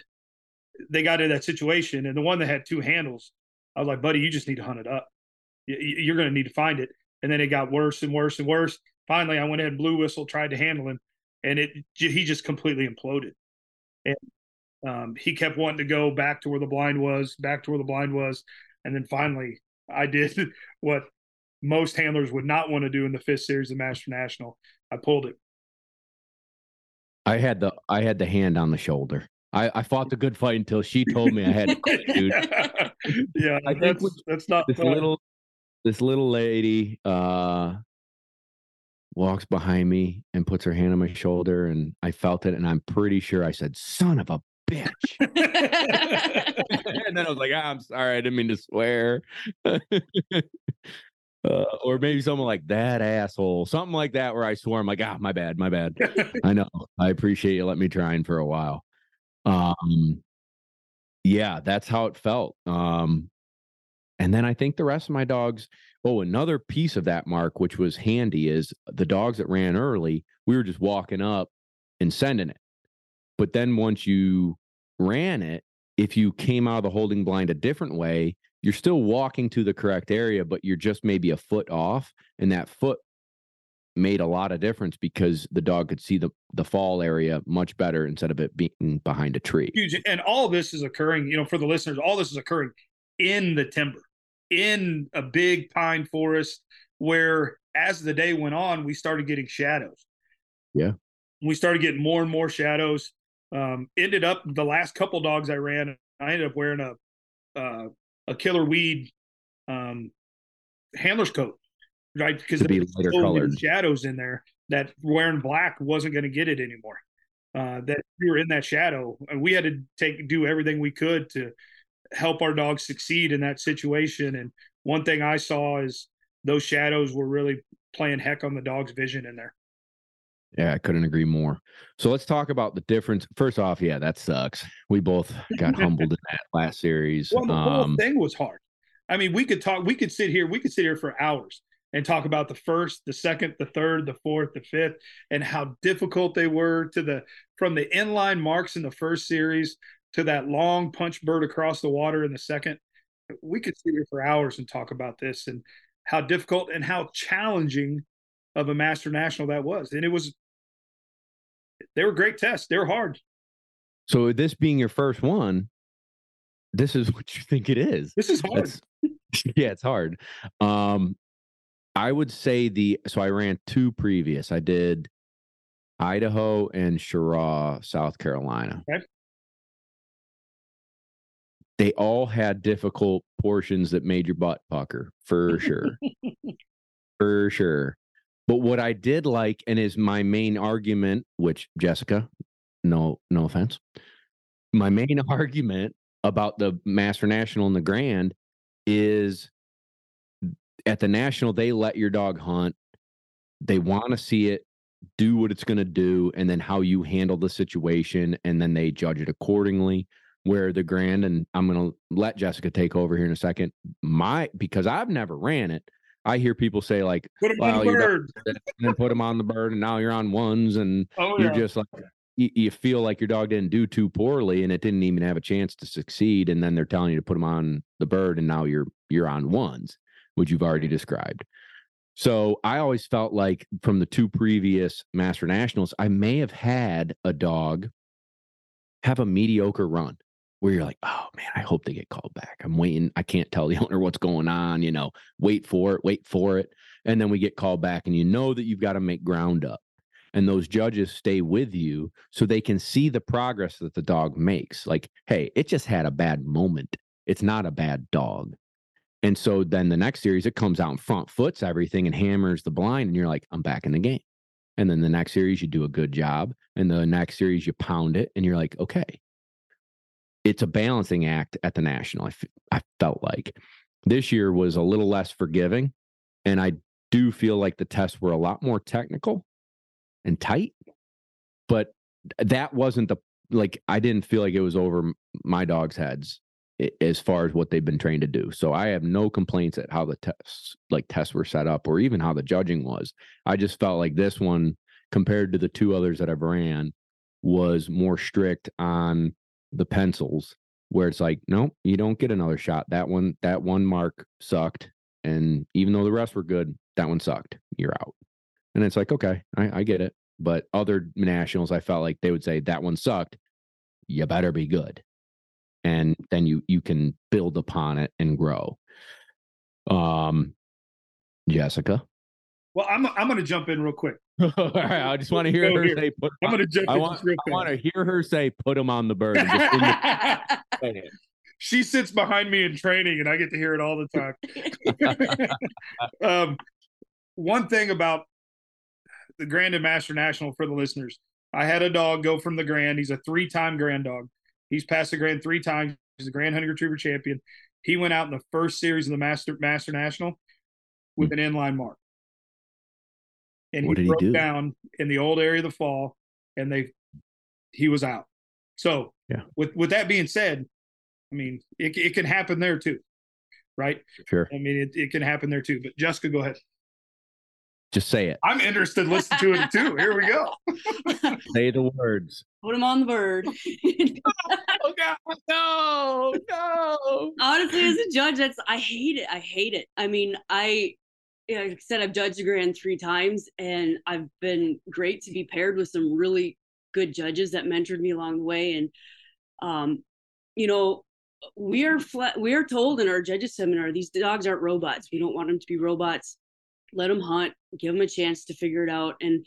they got in that situation. And the one that had two handles, I was like, buddy, you just need to hunt it up. You're going to need to find it. And then it got worse and worse and worse. finally, I went ahead, blew whistle, tried to handle him, and it he just completely imploded. And um, he kept wanting to go back to where the blind was, back to where the blind was, and then finally, I did (laughs) what most handlers would not want to do in the fifth series of Master National. I pulled it. I had the I had the hand on the shoulder. I, I fought the good fight until she told me I had to quit, dude. (laughs) yeah, I think that's, that's not this fun. little this little lady uh walks behind me and puts her hand on my shoulder and I felt it and I'm pretty sure I said, son of a bitch. (laughs) and then I was like, ah, I'm sorry, I didn't mean to swear. (laughs) uh, or maybe someone like that asshole, something like that, where I swore, I'm like, ah, my bad, my bad. I know. I appreciate you letting me trying for a while. Um, yeah, that's how it felt. Um, and then I think the rest of my dogs. Oh, another piece of that mark, which was handy, is the dogs that ran early. We were just walking up and sending it. But then once you ran it, if you came out of the holding blind a different way, you're still walking to the correct area, but you're just maybe a foot off, and that foot made a lot of difference because the dog could see the the fall area much better instead of it being behind a tree. huge and all this is occurring you know for the listeners all this is occurring in the timber in a big pine forest where as the day went on we started getting shadows Yeah. we started getting more and more shadows um ended up the last couple dogs i ran i ended up wearing a uh, a killer weed um handler's coat right? Because To be lighter so colored. shadows in there that wearing black wasn't going to get it anymore uh, that we were in that shadow. And we had to take do everything we could to help our dogs succeed in that situation. And one thing i saw is those shadows were really playing heck on the dog's vision in there Yeah, I couldn't agree more. So let's talk about the difference. First off, yeah, that sucks. We both got humbled in that last series. well the whole Um, thing was hard i mean we could talk we could sit here we could sit here for hours and talk about the first the second the third the fourth the fifth and how difficult they were to the from the inline marks in the first series to that long punch bird across the water in the second we could sit here for hours and talk about this and how difficult and how challenging of a master national that was and it was they were great tests they were hard so this being your first one, this is (laughs) what you think it is. this is hard That's (laughs) yeah, it's hard. Um, I would say the so I ran two previous. I did Idaho and Cheraw, South Carolina. Okay. They all had difficult portions that made your butt pucker for sure. (laughs) for sure. But what I did like, and is my main argument, which Jessica, no, no offense, my main (laughs) argument about the Master National and the Grand is at the National, they let your dog hunt. They want to see it do what it's going to do, and then how you handle the situation, and then they judge it accordingly. Where the Grand, and I'm going to let Jessica take over here in a second. My because I've never ran it. I hear people say like, put them on the you're bird (laughs) and then put them on the bird, and now you're on ones, and oh you're yeah. just like you, you feel like your dog didn't do too poorly and it didn't even have a chance to succeed and then they're telling you to put them on the bird and now you're you're on ones which you've already described. So i always felt like from the two previous master nationals i may have had a dog have a mediocre run where you're like oh man i hope they get called back i'm waiting i can't tell the (laughs) owner what's going on you know wait for it wait for it and then we get called back and you know that you've got to make ground up and those judges stay with you so they can see the progress that the dog makes. Like, hey, it just had a bad moment. It's not a bad dog. And so then the next series, it comes out and front foots everything and hammers the blind, and you're like, I'm back in the game. And then the next series, you do a good job. And the next series, you pound it, and you're like, okay. It's a balancing act at the national. I, f- I felt like this year was a little less forgiving. And I do feel like the tests were a lot more technical and tight. But that wasn't the like I didn't feel like it was over my dog's heads as far as what they've been trained to do. So I have no complaints at how the tests like tests were set up or even how the judging was. I just felt like this one compared to the two others that I've ran was more strict on the pencils where it's like no, you don't get another shot. That one that one mark sucked and even though the rest were good, that one sucked. You're out. And it's like, okay, I, I get it. But other nationals, I felt like they would say that one sucked. You better be good. And then you you can build upon it and grow. Um Jessica. Well, I'm I'm to jump in real quick. (laughs) All right, I just want to hear Go her here. say put I'm to jump I want, I want to hear her say put him on the bird. the- (laughs) she sits behind me in training, and I get to hear it all the time. (laughs) um, one thing about the Grand and Master National for the listeners, I had a dog go from the Grand. He's a three-time Grand dog. He's passed the Grand three times. He's a Grand Hunting Retriever champion. He went out in the first series of the Master Master National with an inline mark, and What he did he broke do? down in the old area of the fall, and they he was out. So, Yeah. With with that being said, I mean it it can happen there too, right? Sure. I mean it, it can happen there too. But Jessica, go ahead. Just say it. I'm interested Listen to it too. Here we go. (laughs) Say the words. Put him on the bird. (laughs) Oh God, no, no. Honestly, as a judge, that's I hate it. I hate it. I mean, I know, like I said, I've judged the grand three times, and I've been great to be paired with some really good judges that mentored me along the way. And um, you know, we are flat. We are told in our judges seminar these dogs aren't robots. We don't want them to be robots. Let them hunt. Give them a chance to figure it out. And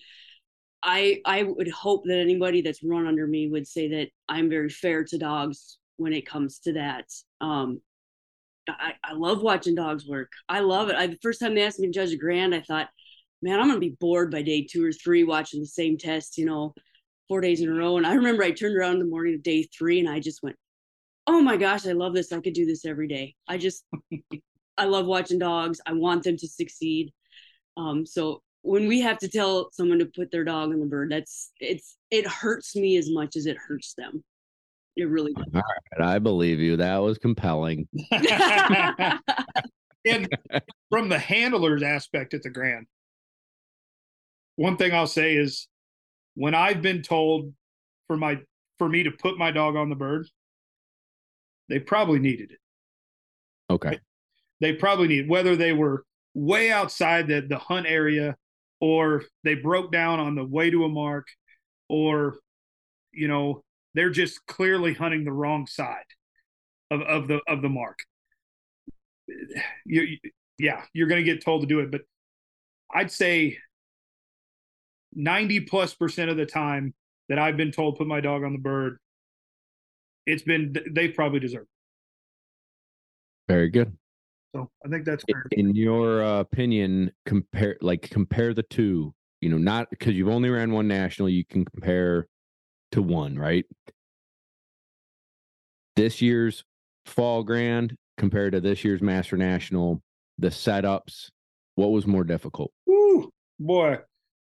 I I would hope that anybody that's run under me would say that I'm very fair to dogs when it comes to that. Um, I, I love watching dogs work. I love it. I, the first time they asked me to judge a grand, I thought, man, I'm gonna be bored by day two or three watching the same test, you know, four days in a row. And I remember I turned around in the morning of day three and I just went, oh my gosh, I love this. I could do this every day. I just, I love watching dogs. I want them to succeed. Um, so when we have to tell someone to put their dog on the bird, that's it's it hurts me as much as it hurts them. It really does. All right, I believe you. That was compelling. (laughs) and from the handlers aspect at the Grand, one thing I'll say is when I've been told for my for me to put my dog on the bird, they probably needed it. Okay. They probably need whether they were way outside the, the hunt area or they broke down on the way to a mark or you know they're just clearly hunting the wrong side of, of the of the mark you, you- yeah you're going to get told to do it but i'd say 90 plus percent of the time that i've been told put my dog on the bird it's been they probably deserve it. Very good. so i think that's fair In your uh, opinion, compare like compare the two. You know, not because you've only ran one national, you can compare to one, right? This year's fall grand compared to this year's master national, the setups, what was more difficult? Woo, boy.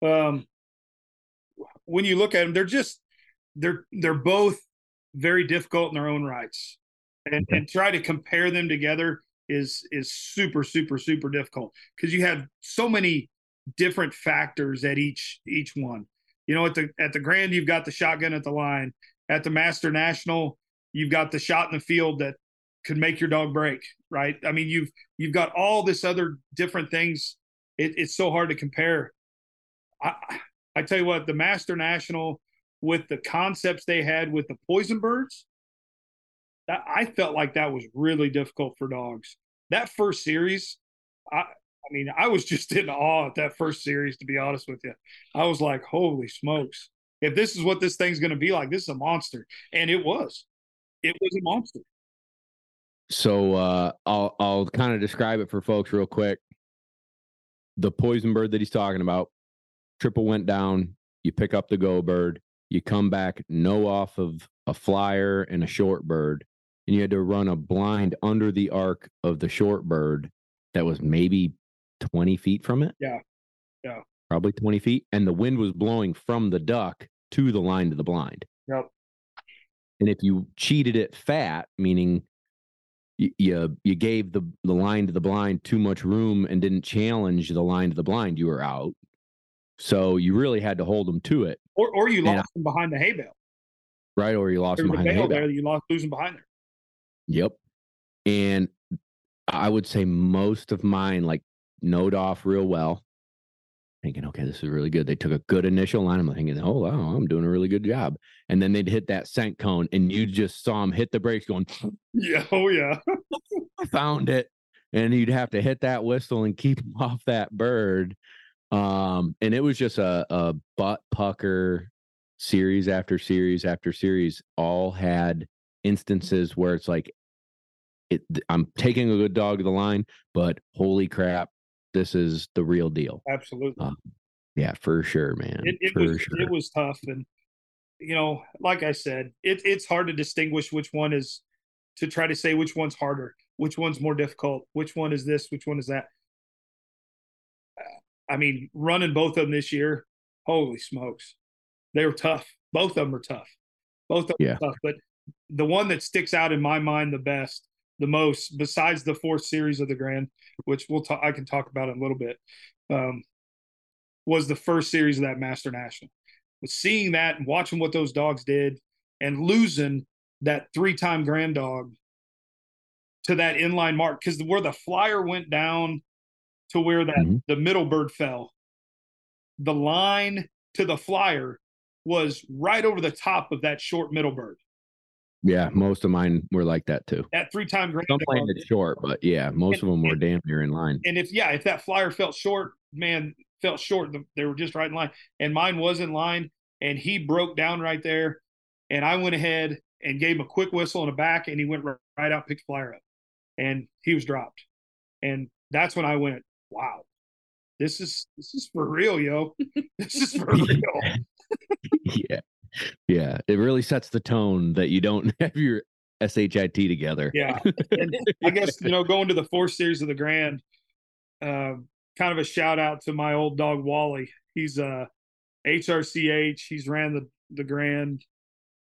Um, when you look at them, they're just they're they're both very difficult in their own rights, and and try to compare them together is is super super super difficult because you have so many different factors at each each one. You know, at the at the Grand, you've got the shotgun at the line. At the Master National, you've got the shot in the field that could make your dog break. Right? I mean, you've you've got all this other different things it, it's so hard to compare. I I tell you what, the Master National with the concepts they had with the poison birds, that I felt like that was really difficult for dogs. That first series, I I mean, I was just in awe at that first series, to be honest with you. I was like, holy smokes. If this is what this thing's gonna be like, this is a monster. And it was. It was a monster. So uh, I'll I'll kind of describe it for folks real quick. The poison bird that he's talking about, triple went down. You pick up the go bird. You come back no off of a flyer and a short bird, and you had to run a blind under the arc of the short bird that was maybe twenty feet from it. Yeah. Yeah. probably twenty feet, and the wind was blowing from the duck to the line to the blind. Yep. And if you cheated it fat, meaning you, you gave the the line to the blind too much room and didn't challenge the line to the blind, you were out. So you really had to hold them to it, Or or you And lost them behind the hay bale. right? Or you lost There's them behind the hay bale. there, you lost losing behind there. Yep. And I would say most of mine like node off real well. thinking, okay, this is really good. They took a good initial line. I'm thinking, oh wow, I'm doing a really good job. And then they'd hit that scent cone, and you just saw them hit the brakes, going, (laughs) Yeah. Oh yeah. (laughs) I found it. And you'd have to hit that whistle and keep (laughs) off that bird. Um, and it was just a, a butt pucker series after series after series, all had instances where it's like, it, I'm taking a good dog to the line, but holy crap, this is the real deal. Absolutely. Um, yeah, for sure, man. it, it was sure. it was tough and you know like i said it, it's hard to distinguish which one is to try to say which one's harder which one's more difficult which one is this which one is that i mean running both of them this year holy smokes they were tough both of them are tough both of them Yeah. are tough but the one that sticks out in my mind the best the most besides the fourth series of the grand which we'll talk i can talk about in a little bit um, was the first series of that Master National. But seeing that and watching what those dogs did and losing that three time grand dog to that inline mark, because where the flyer went down to where that Mhm. the middle bird fell, the line to the flyer was right over the top of that short middle bird. Yeah, most of mine were like that too. That three time grand Some dog. landed short, but yeah, most of them were and- damn near in line. and if yeah, if that flyer felt short, man, felt short, they were just right in line. And mine was in line, and he broke down right there. And I went ahead and gave him a quick whistle in the back, and he went right, right out, picked the flyer up, and he was dropped. And that's when I went, wow, this is this is for real, yo. (laughs) this is for (laughs) real. (laughs) yeah. Yeah. It really sets the tone that you don't (laughs) have your SHIT together. Yeah. And (laughs) I guess, you know, going to the fourth series of the Grand, uh, kind of a shout out to my old dog Wally. He's uh HRCH. He's ran the the Grand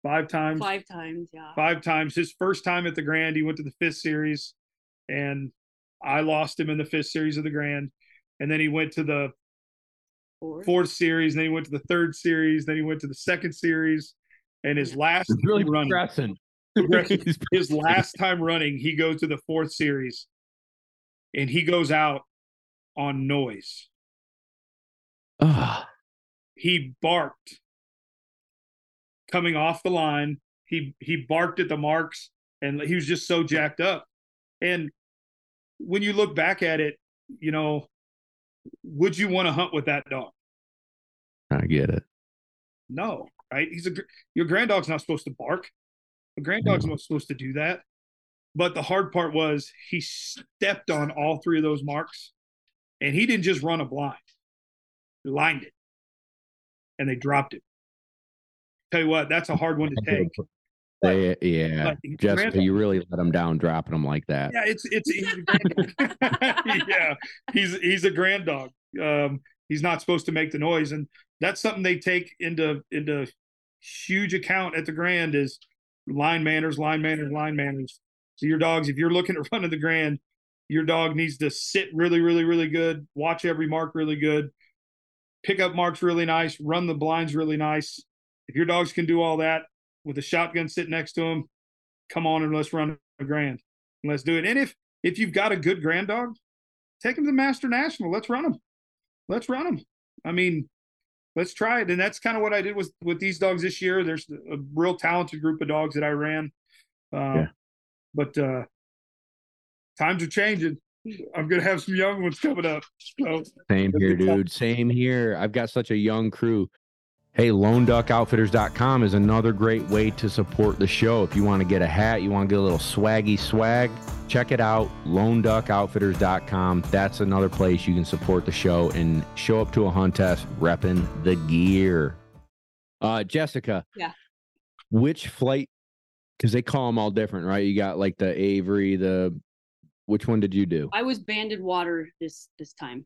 five times. Five times, yeah. Five times. His first time at the Grand, he went to the fifth series, and I lost him in the fifth series of the Grand. And then he went to the Four. fourth series, then he went to the third series, then he went to the second series, and his last It's really run progressing. Progressing. (laughs) His last time running, he goes to the fourth series and he goes out on noise. Ah, He barked coming off the line. He he barked at the marks and he was just so jacked up. And when you look back at it, you know, would you want to hunt with that dog? I get it. No, right? He's a your grand dog's not supposed to bark. A grand dog's No. not supposed to do that. But the hard part was he stepped on all three of those marks, and he didn't just run a blind. He lined it, and they dropped it. Tell you what, that's a hard one to take. They, yeah, but Jessica, you really let him down dropping them like that. Yeah, it's it's he's (laughs) yeah, he's he's a grand dog. Um, he's not supposed to make the noise, and that's something they take into into huge account at the grand is line manners, line manners, line manners. So your dogs, if you're looking at (laughs) running the grand, your dog needs to sit really, really, really good, watch every mark really good, pick up marks really nice, run the blinds really nice. If your dogs can do all that with a shotgun sitting next to him. come on and let's run a grand. Let's do it. And if if you've got a good grand dog, take him to the Master National. Let's run him. Let's run him. I mean, let's try it. And that's kind of what I did with with these dogs this year. There's a real talented group of dogs that I ran. Um, Yeah. But uh, times are changing. I'm gonna have some young ones coming up. So Same here, dude. Same here. I've got such a young crew. Hey, LoneDuckOutfitters.com is another great way to support the show. If you want to get a hat, you want to get a little swaggy swag, check it out. LoneDuckOutfitters.com. That's another place you can support the show and show up to a hunt test repping the gear. Uh, Jessica. Yeah. Which flight? Because they call them all different, right? You got like the Avery, the. Which one did you do? I was banded water this this time.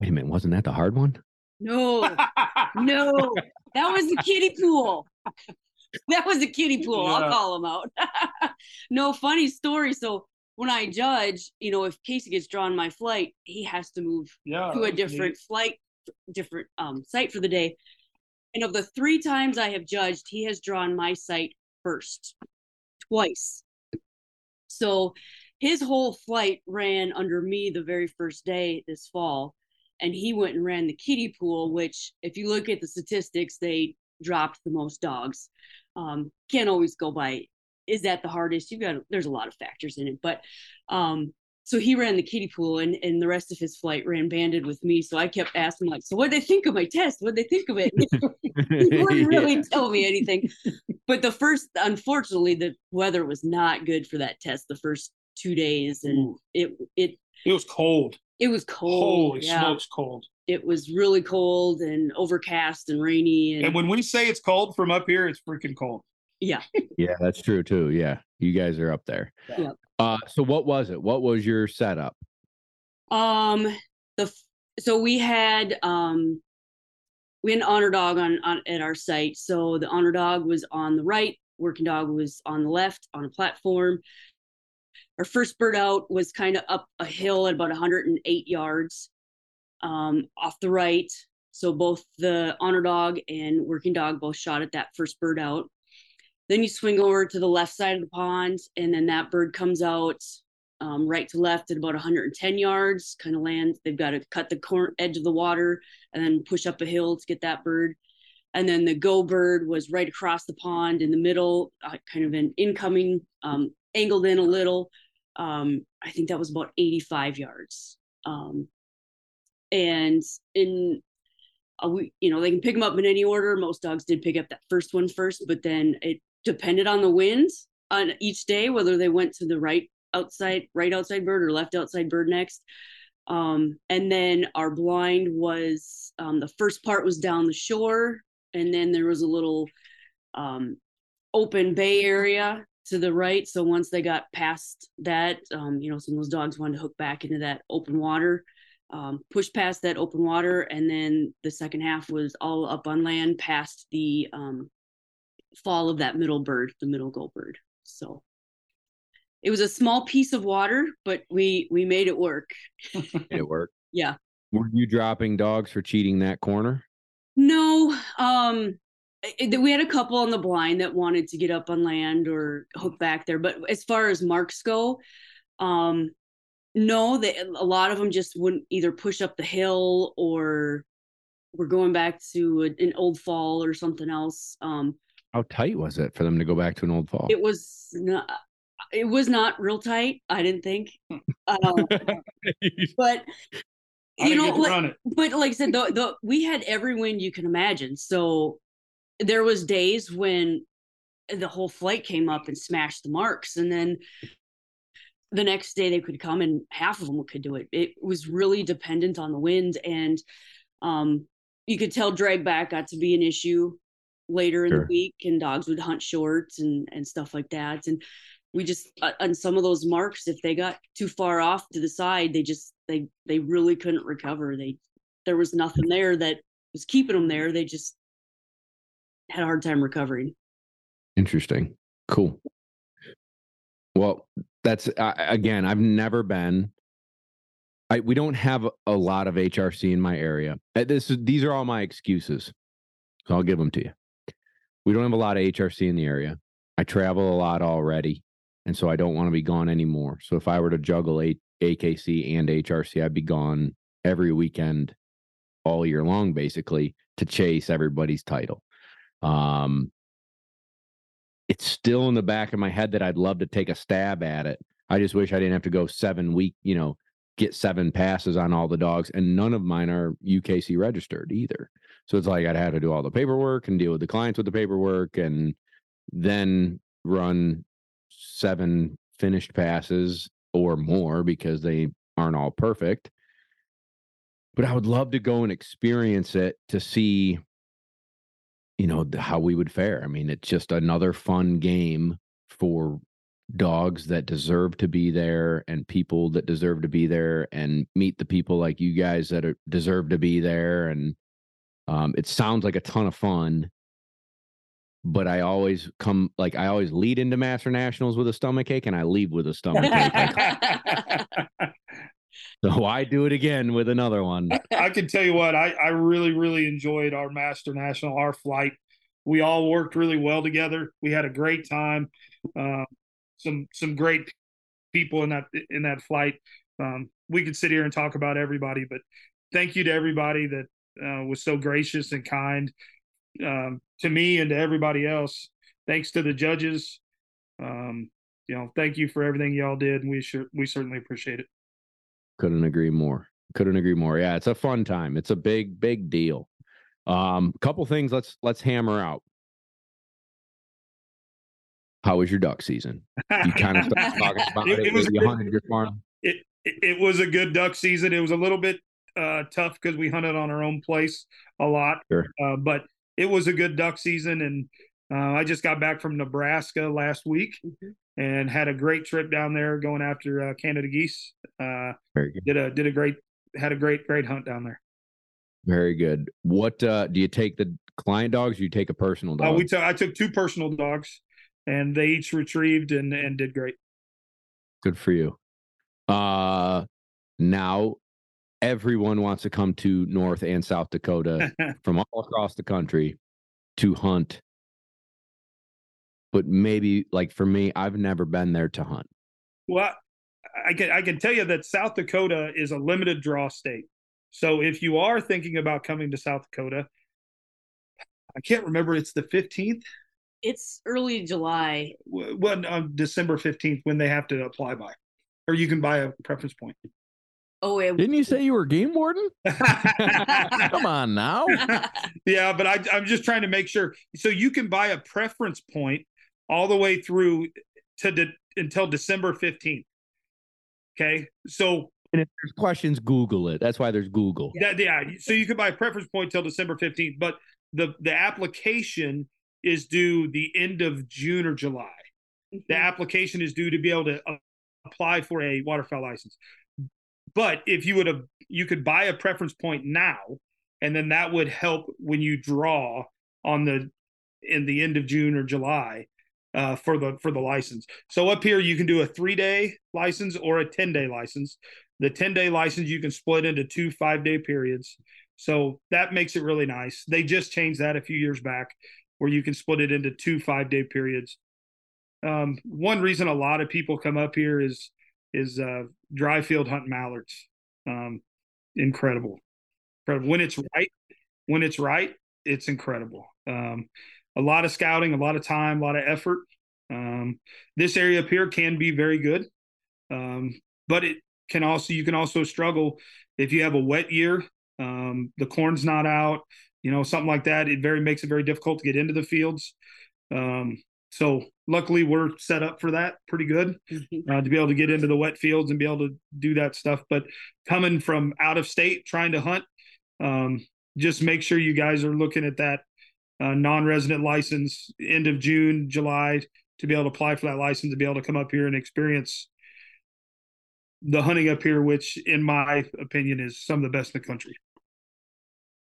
Wait a minute, wasn't that the hard one? No, (laughs) no, that was the kiddie pool. (laughs) That was the kiddie pool. Yeah. I'll call him out. (laughs) no, funny story. So when I judge, you know, if Casey gets drawn my flight, he has to move yeah, to a different flight, different um site for the day. And of the three times I have judged, he has drawn my site first, twice. So his whole flight ran under me the very first day this fall. And he went and ran the kiddie pool, which, if you look at the statistics, they dropped the most dogs. Um, can't always go by is that the hardest? You've got there's a lot of factors in it, but um, so he ran the kiddie pool and, and the rest of his flight ran banded with me. So I kept asking like, so what they think of my test? What they think of it? (laughs) he (laughs) wouldn't really tell me anything. But the first, unfortunately, the weather was not good for that test the first two days. And Ooh. it, it, it was cold. It was cold. Holy yeah. smokes, cold. It was really cold and overcast and rainy. And, and when we say it's cold from up here, it's freaking cold. Yeah. (laughs) yeah, that's true too. Yeah. You guys are up there. Yeah. Uh so what was it? What was your setup? Um the so we had um we had an honor dog on, on at our site. So the honor dog was on the right, working dog was on the left on a platform. Our first bird out was kind of up a hill at about 108 yards um, off the right. So both the honor dog and working dog both shot at that first bird out. Then you swing over to the left side of the pond, and then that bird comes out um, right to left at about 110 yards, kind of land. They've got to cut the cor- edge of the water and then push up a hill to get that bird. And then the go bird was right across the pond in the middle, uh, kind of an incoming, um, angled in a little. Um, I think that was about 85 yards. Um, and in uh, we, you know, they can pick them up in any order. Most dogs did pick up that first one first, but then it depended on the wind on each day whether they went to the right outside right outside bird or left outside bird next um, and then our blind was um, the first part was down the shore and then there was a little um, open bay area to the right so once they got past that um, you know some of those dogs wanted to hook back into that open water um, push past that open water and then the second half was all up on land past the um, fall of that middle bird, the middle go bird. So it was a small piece of water, but we we made it work. (laughs) it worked. Yeah. Were you dropping dogs for cheating that corner? No. Um we had a couple on the blind that wanted to get up on land or hook back there, but as far as marks go, um no, they, a lot of them just wouldn't either push up the hill or we're going back to a, an old fall or something else. Um, how tight was it for them to go back to an old fall? It was not. It was not real tight. I didn't think, (laughs) um, but you know, like, but like I said, the, the we had every wind you can imagine. So there was days when the whole flight came up and smashed the marks, and then the next day they could come and half of them could do it. It was really dependent on the wind, and um, you could tell drag back got to be an issue later in sure. the week and dogs would hunt shorts and and stuff like that and we just uh, on some of those marks if they got too far off to the side they just they they really couldn't recover they there was nothing there that was keeping them there they just had a hard time recovering interesting cool well that's uh, again i've never been I, we don't have a lot of HRC in my area. Uh, this these are all my excuses. So I'll give them to you we don't have a lot of HRC in the area. I travel a lot already, and so I don't want to be gone anymore. So if I were to juggle a- AKC and HRC, I'd be gone every weekend, all year long, basically, to chase everybody's title. Um, it's still in the back of my head that I'd love to take a stab at it. I just wish I didn't have to go seven week, you know, get seven passes on all the dogs, and none of mine are UKC registered either. So it's like I'd have to do all the paperwork and deal with the clients with the paperwork and then run seven finished passes or more because they aren't all perfect. But I would love to go and experience it to see, you know, how we would fare. I mean, it's just another fun game for dogs that deserve to be there and people that deserve to be there and meet the people like you guys that are, deserve to be there and um, it sounds like a ton of fun, but I always come like I always lead into Master Nationals with a stomach ache, and I leave with a stomach ache. (laughs) (laughs) so I do it again with another one. I can tell you what I I really really enjoyed our Master National, our flight. We all worked really well together. We had a great time. Uh, some some great people in that in that flight. Um, we could sit here and talk about everybody, but thank you to everybody that uh, was so gracious and kind um, to me and to everybody else. Thanks to the judges. Um, you know, thank you for everything y'all did, and we should we certainly appreciate it. Couldn't agree more. Couldn't agree more. Yeah, it's a fun time. It's a big, big deal. Um, couple things let's let's hammer out. How was your duck season? You kind of started talking (laughs) about it. It- it, was you hunted your farm. it it it was a good duck season. It was a little bit uh, tough because we hunted on our own place a lot, Sure. uh, but it was a good duck season. And uh, I just got back from Nebraska last week Mhm. and had a great trip down there going after uh, Canada geese. Uh, Very good. did a did a great had a great great hunt down there. Very good. What uh do you take the client dogs? Or you take a personal Uh, dog? we took I took two personal dogs, and they each retrieved and and did great. Good for you. Uh now everyone wants to come to North and South Dakota (laughs) from all across the country to hunt. But maybe like for me, I've never been there to hunt. Well, I can I can tell you that South Dakota is a limited draw state. So if you are thinking about coming to South Dakota, I can't remember. It's the fifteenth, It's early July. when on um, December fifteenth when they have to apply by, or you can buy a preference point. Oh, it, Didn't you say you were game warden? (laughs) Come on now. (laughs) yeah, but I, I'm just trying to make sure. So you can buy a preference point all the way through to de- until December fifteenth. Okay, so And if there's questions, Google it. That's why there's Google. Yeah, yeah. So you can buy a preference point till December fifteenth, but the the application is due the end of June or July. The application is due to be able to uh, apply for a waterfowl license. But if you would have, you could buy a preference point now, and then that would help when you draw on the in the end of June or July uh, for the for the license. So up here you can do a three day license or a ten day license. The ten day license you can split into two five day periods. So that makes it really nice. They just changed that a few years back, where you can split it into two five day periods. Um, one reason a lot of people come up here is is uh, dry field hunt mallards. Um, incredible, incredible. When it's right, when it's right, it's incredible. Um, a lot of scouting, a lot of time, a lot of effort. Um, this area up here can be very good, um, but it can also you can also struggle if you have a wet year. Um, the corn's not out, you know, something like that. It very makes it very difficult to get into the fields. Um, so luckily we're set up for that pretty good Mhm. uh, to be able to get into the wet fields and be able to do that stuff. But coming from out of state trying to hunt, um, just make sure you guys are looking at that uh, non-resident license end of June, July to be able to apply for that license to be able to come up here and experience the hunting up here, which in my opinion is some of the best in the country.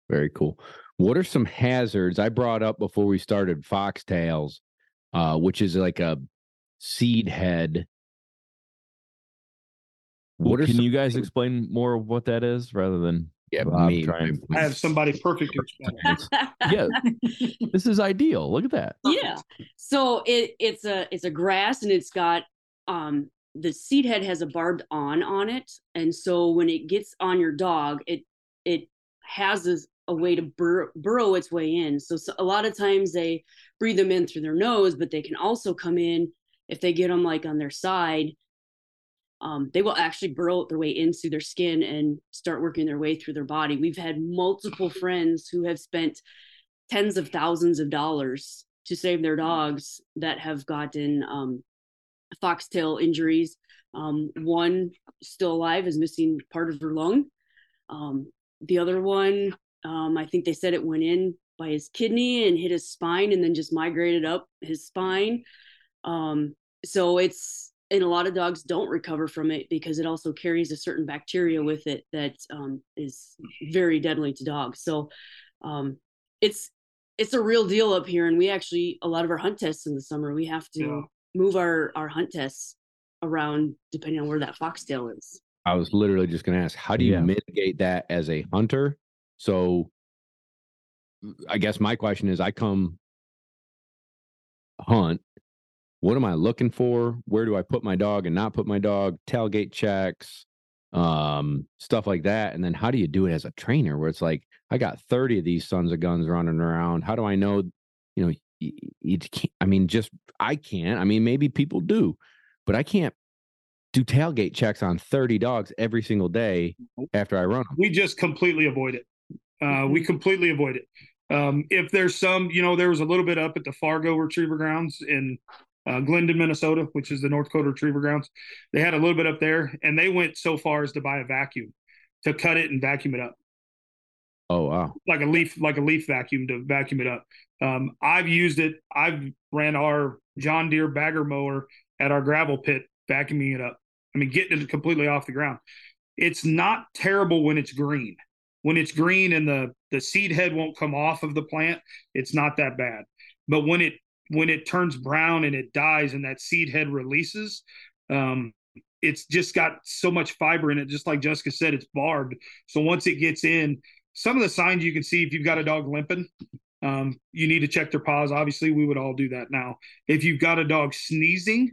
Very cool. What are some hazards I brought up before we started foxtails, uh, which is like a seed head? Well, What are can some you guys explain more of what that is rather than Yeah, Bob me, trying- I have somebody (laughs) perfect to explain. (laughs) yeah, this is ideal. Look at that. yeah so it it's a it's a grass and it's got um the seed head has a barbed on on it and so when it gets on your dog it it has a, a way to bur- burrow its way in so, so a lot of times they breathe them in through their nose but they can also come in if they get them like on their side um, they will actually burrow their way into their skin and start working their way through their body we've had multiple (laughs) friends who have spent tens of thousands of dollars to save their dogs that have gotten um, foxtail injuries. Um, one still alive is missing part of her lung. Um, the other one, um, I think they said it went in by his kidney and hit his spine and then just migrated up his spine. Um, so it's, and a lot of dogs don't recover from it because it also carries a certain bacteria with it that um, is very deadly to dogs. So um, it's it's a real deal up here and we actually a lot of our hunt tests in the summer we have to Yeah. move our our hunt tests around depending on where that foxtail is I was literally just going to ask, how do you Yeah. mitigate that as a hunter? So, I guess my question is, I come hunt. What am I looking for? Where do I put my dog and not put my dog? Tailgate checks, um, stuff like that. And then how do you do it as a trainer where it's like, I got 30 of these sons of guns running around. How do I know, you know, you, you can't, I mean, just, I can't, I mean, maybe people do, but I can't do tailgate checks on 30 dogs every single day after I run them. We just completely avoid it. Uh, we completely avoid it. Um, if there's some, you know, there was a little bit up at the Fargo Retriever Grounds in uh, Glyndon, Minnesota, which is the North Dakota Retriever Grounds. They had a little bit up there, and they went so far as to buy a vacuum to cut it and vacuum it up. Oh wow! Like a leaf, like a leaf vacuum to vacuum it up. Um, I've used it. I've ran our John Deere bagger mower at our gravel pit, vacuuming it up. I mean, getting it completely off the ground. It's not terrible when it's green. When it's green and the the seed head won't come off of the plant, it's not that bad. But when it when it turns brown and it dies and that seed head releases, um, it's just got so much fiber in it. Just like Jessica said, it's barbed. So once it gets in, some of the signs you can see if you've got a dog limping, um, you need to check their paws. Obviously, we would all do that now. If you've got a dog sneezing,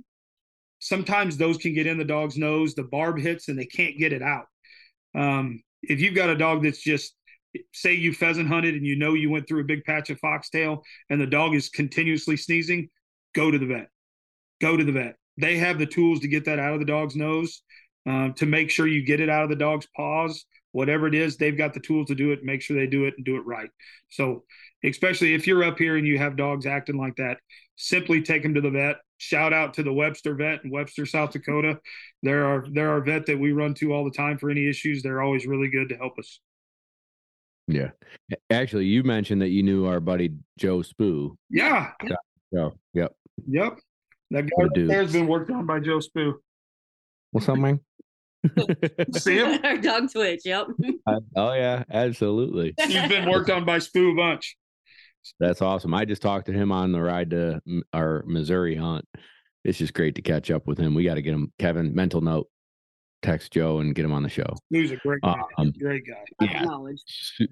sometimes those can get in the dog's nose. The barb hits and they can't get it out. Um, if you've got a dog that's just say you pheasant hunted and you know you went through a big patch of foxtail and the dog is continuously sneezing, go to the vet. Go to the vet. They have the tools to get that out of the dog's nose, uh, to make sure you get it out of the dog's paws. Whatever it is, they've got the tools to do it. Make sure they do it and do it right. So, especially if you're up here and you have dogs acting like that, simply take them to the vet. Shout out to the Webster vet in Webster, South Dakota. They're they're our vet that we run to all the time for any issues. They're always really good to help us. Yeah. Actually, you mentioned that you knew our buddy Joe Spoo. Yeah. Oh, yep. Yep. That guy there has been worked on by Joe Spoo. What's up, (laughs) man? See him? (laughs) Our dog Twitch. Yep. (laughs) Uh, oh yeah, absolutely. He's been worked on by Spoo a bunch. That's awesome. I just talked to him on the ride to our Missouri hunt. It's just great to catch up with him. We got to get him, Kevin. Mental note: text Joe and get him on the show. He's a great guy. Um, great guy. Yeah, su-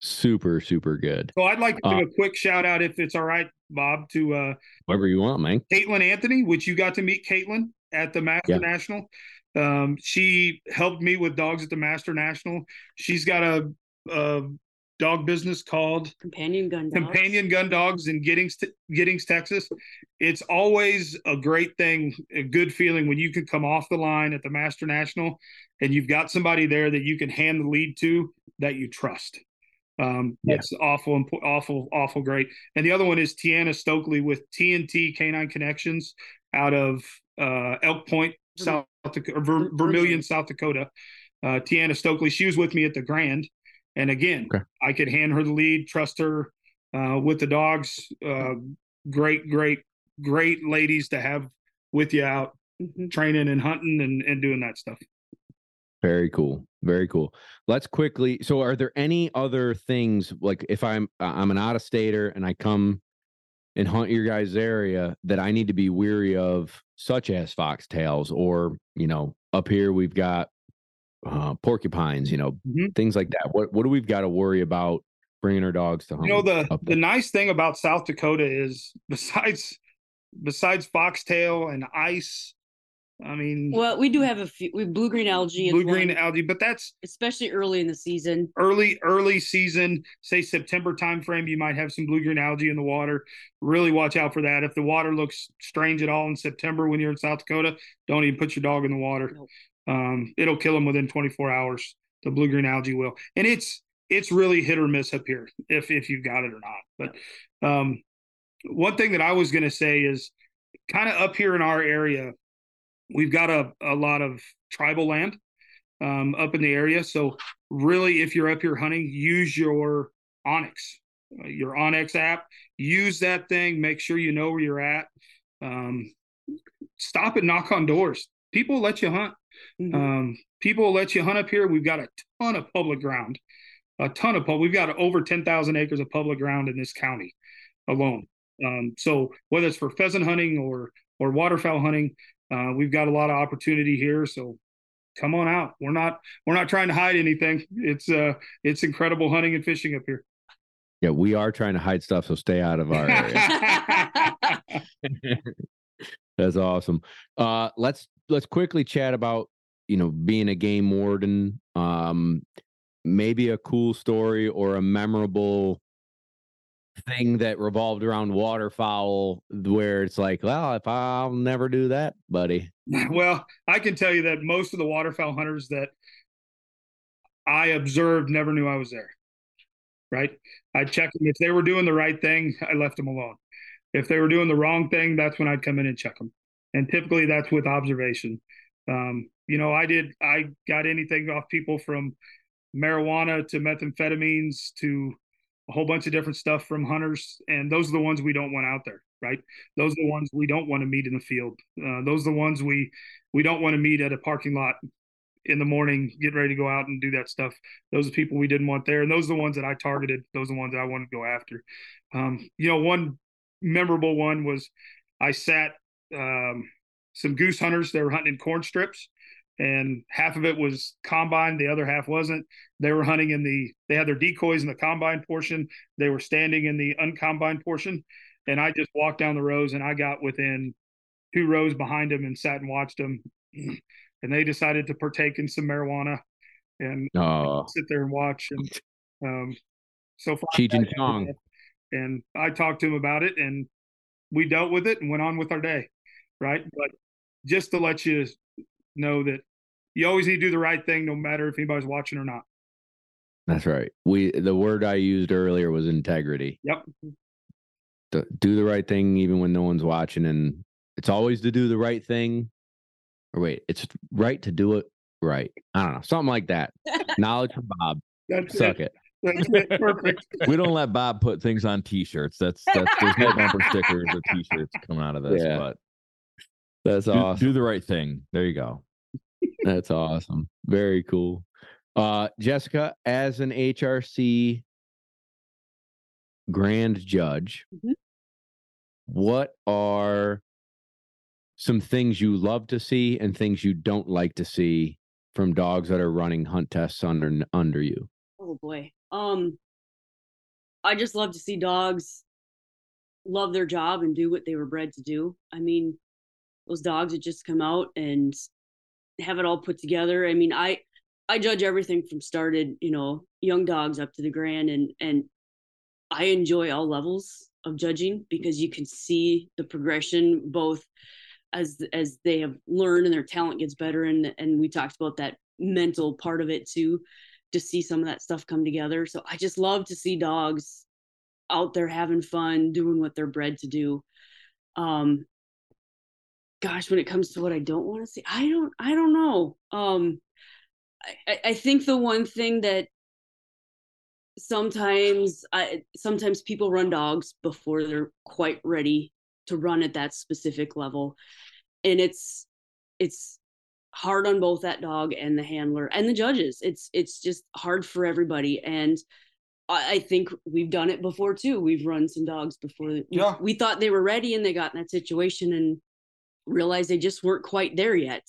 super super good. So I'd like to give uh, a quick shout out, if it's all right, Bob, to uh, whatever you want, man. Caitlin Anthony, which you got to meet Caitlin at the Master yeah. National. Um, she helped me with dogs at the Master National. She's got a, a dog business called Companion Gun Dogs. Companion Gun Dogs in Giddings, Giddings, Texas. It's always a great thing, a good feeling when you can come off the line at the Master National and you've got somebody there that you can hand the lead to that you trust. Um, yeah. That's awful, awful, awful great. And the other one is Tiana Stokely with TNT Canine Connections out of uh, Elk Point, South Dakota, Ver- Vermilion, South Dakota. Uh, Tiana Stokely, she was with me at the Grand and again, okay. I could hand her the lead, trust her uh, with the dogs. Uh, great, great, great ladies to have with you out mm-hmm. training and hunting and, and doing that stuff. Very cool. Very cool. Let's quickly. So, are there any other things like if I'm I'm an out of stater and I come and hunt your guys' area that I need to be weary of, such as foxtails, or you know, up here we've got uh, porcupines, you know, mm-hmm. things like that. What what do we've got to worry about bringing our dogs to hunt? You know the the nice thing about South Dakota is (laughs) besides besides foxtail and ice. I mean, well, we do have a few. We blue green algae, blue green algae, but that's especially early in the season. Early, early season, say September timeframe, you might have some blue green algae in the water. Really watch out for that. If the water looks strange at all in September when you're in South Dakota, don't even put your dog in the water. Nope. Um, it'll kill them within 24 hours. The blue green algae will, and it's it's really hit or miss up here if if you've got it or not. But um, one thing that I was going to say is kind of up here in our area, we've got a a lot of tribal land um, up in the area. So really, if you're up here hunting, use your onX, uh, your Onyx app. Use that thing. Make sure you know where you're at. Um, stop and knock on doors. People let you hunt. Mm-hmm. Um, people will let you hunt up here. We've got a ton of public ground, a ton of public. We've got over 10,000 acres of public ground in this county alone. Um, so whether it's for pheasant hunting or or waterfowl hunting, uh, we've got a lot of opportunity here. So come on out. We're not we're not trying to hide anything. It's uh it's incredible hunting and fishing up here. Yeah, we are trying to hide stuff, so stay out of our area. (laughs) (laughs) That's awesome. Uh, let's let's quickly chat about you know, being a game warden, um, maybe a cool story or a memorable thing that revolved around waterfowl where it's like, well, if I'll never do that, buddy. (laughs) Well, I can tell you that most of the waterfowl hunters that I observed never knew I was there. Right? I checked them if they were doing the right thing, I left them alone. If they were doing the wrong thing, that's when I'd come in and check them. And typically that's with observation. Um, you know, I did I got anything off people from marijuana to methamphetamines to a whole bunch of different stuff from hunters, and those are the ones we don't want out there, right? Those are the ones we don't want to meet in the field. Uh, those are the ones we we don't want to meet at a parking lot in the morning, get ready to go out and do that stuff. Those are people we didn't want there, and those are the ones that I targeted. Those are the ones I wanted to go after. Um, you know, one memorable one was I sat um, some goose hunters. They were hunting in corn strips, and half of it was combine the other half wasn't. They were hunting in the they had their decoys in the combine portion. They were standing in the uncombined portion. And i just walked down the rows and i got within two rows behind them and sat and watched them (clears throat) and they decided to partake in some marijuana and Oh, (laughs) sit there and watch and um so far Cheech and Chong. and i talked to him about it and we dealt with it and went on with our day right but just to let you know that you always need to do the right thing no matter if anybody's watching or not that's right. We the word I used earlier was integrity. yep To do the right thing even when no one's watching, and it's always to do the right thing. Or wait, it's right to do it right. I don't know, something like that. (laughs) Knowledge from Bob. that's Suck it. it. That's perfect (laughs) we don't let Bob put things on T-shirts. That's that's there's no bumper stickers or T-shirts coming out of this. Yeah. But That's do, awesome. do the right thing. There you go. That's awesome. Very cool. Uh, Jessica, as an HRC grand judge, Mhm. what are some things you love to see and things you don't like to see from dogs that are running hunt tests under under you? Oh boy. Um I just love to see dogs love their job and do what they were bred to do. I mean, those dogs that just come out and have it all put together. I mean, I I judge everything from started, you know, young dogs up to the grand and and I enjoy all levels of judging because you can see the progression both as as they have learned and their talent gets better and and we talked about that mental part of it too to see some of that stuff come together. So I just love to see dogs out there having fun, doing what they're bred to do. Um gosh, when it comes to what I don't want to see, I don't I don't know. Um I, I- think the one thing that sometimes I sometimes people run dogs before they're quite ready to run at that specific level. And it's it's hard on both that dog and the handler and the judges. It's it's just hard for everybody. And I, I think we've done it before too. We've run some dogs before. We, Yeah. we thought they were ready and they got in that situation and realized they just weren't quite there yet.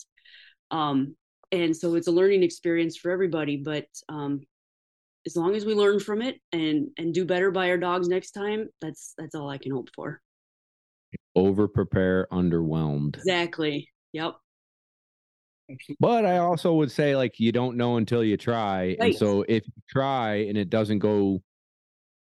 Um, and so it's a learning experience for everybody. But um, as long as we learn from it and and do better by our dogs next time, that's that's all I can hope for. Over prepare, underwhelmed. Exactly. Yep. But I also would say like you don't know until you try. And so if you try and it doesn't go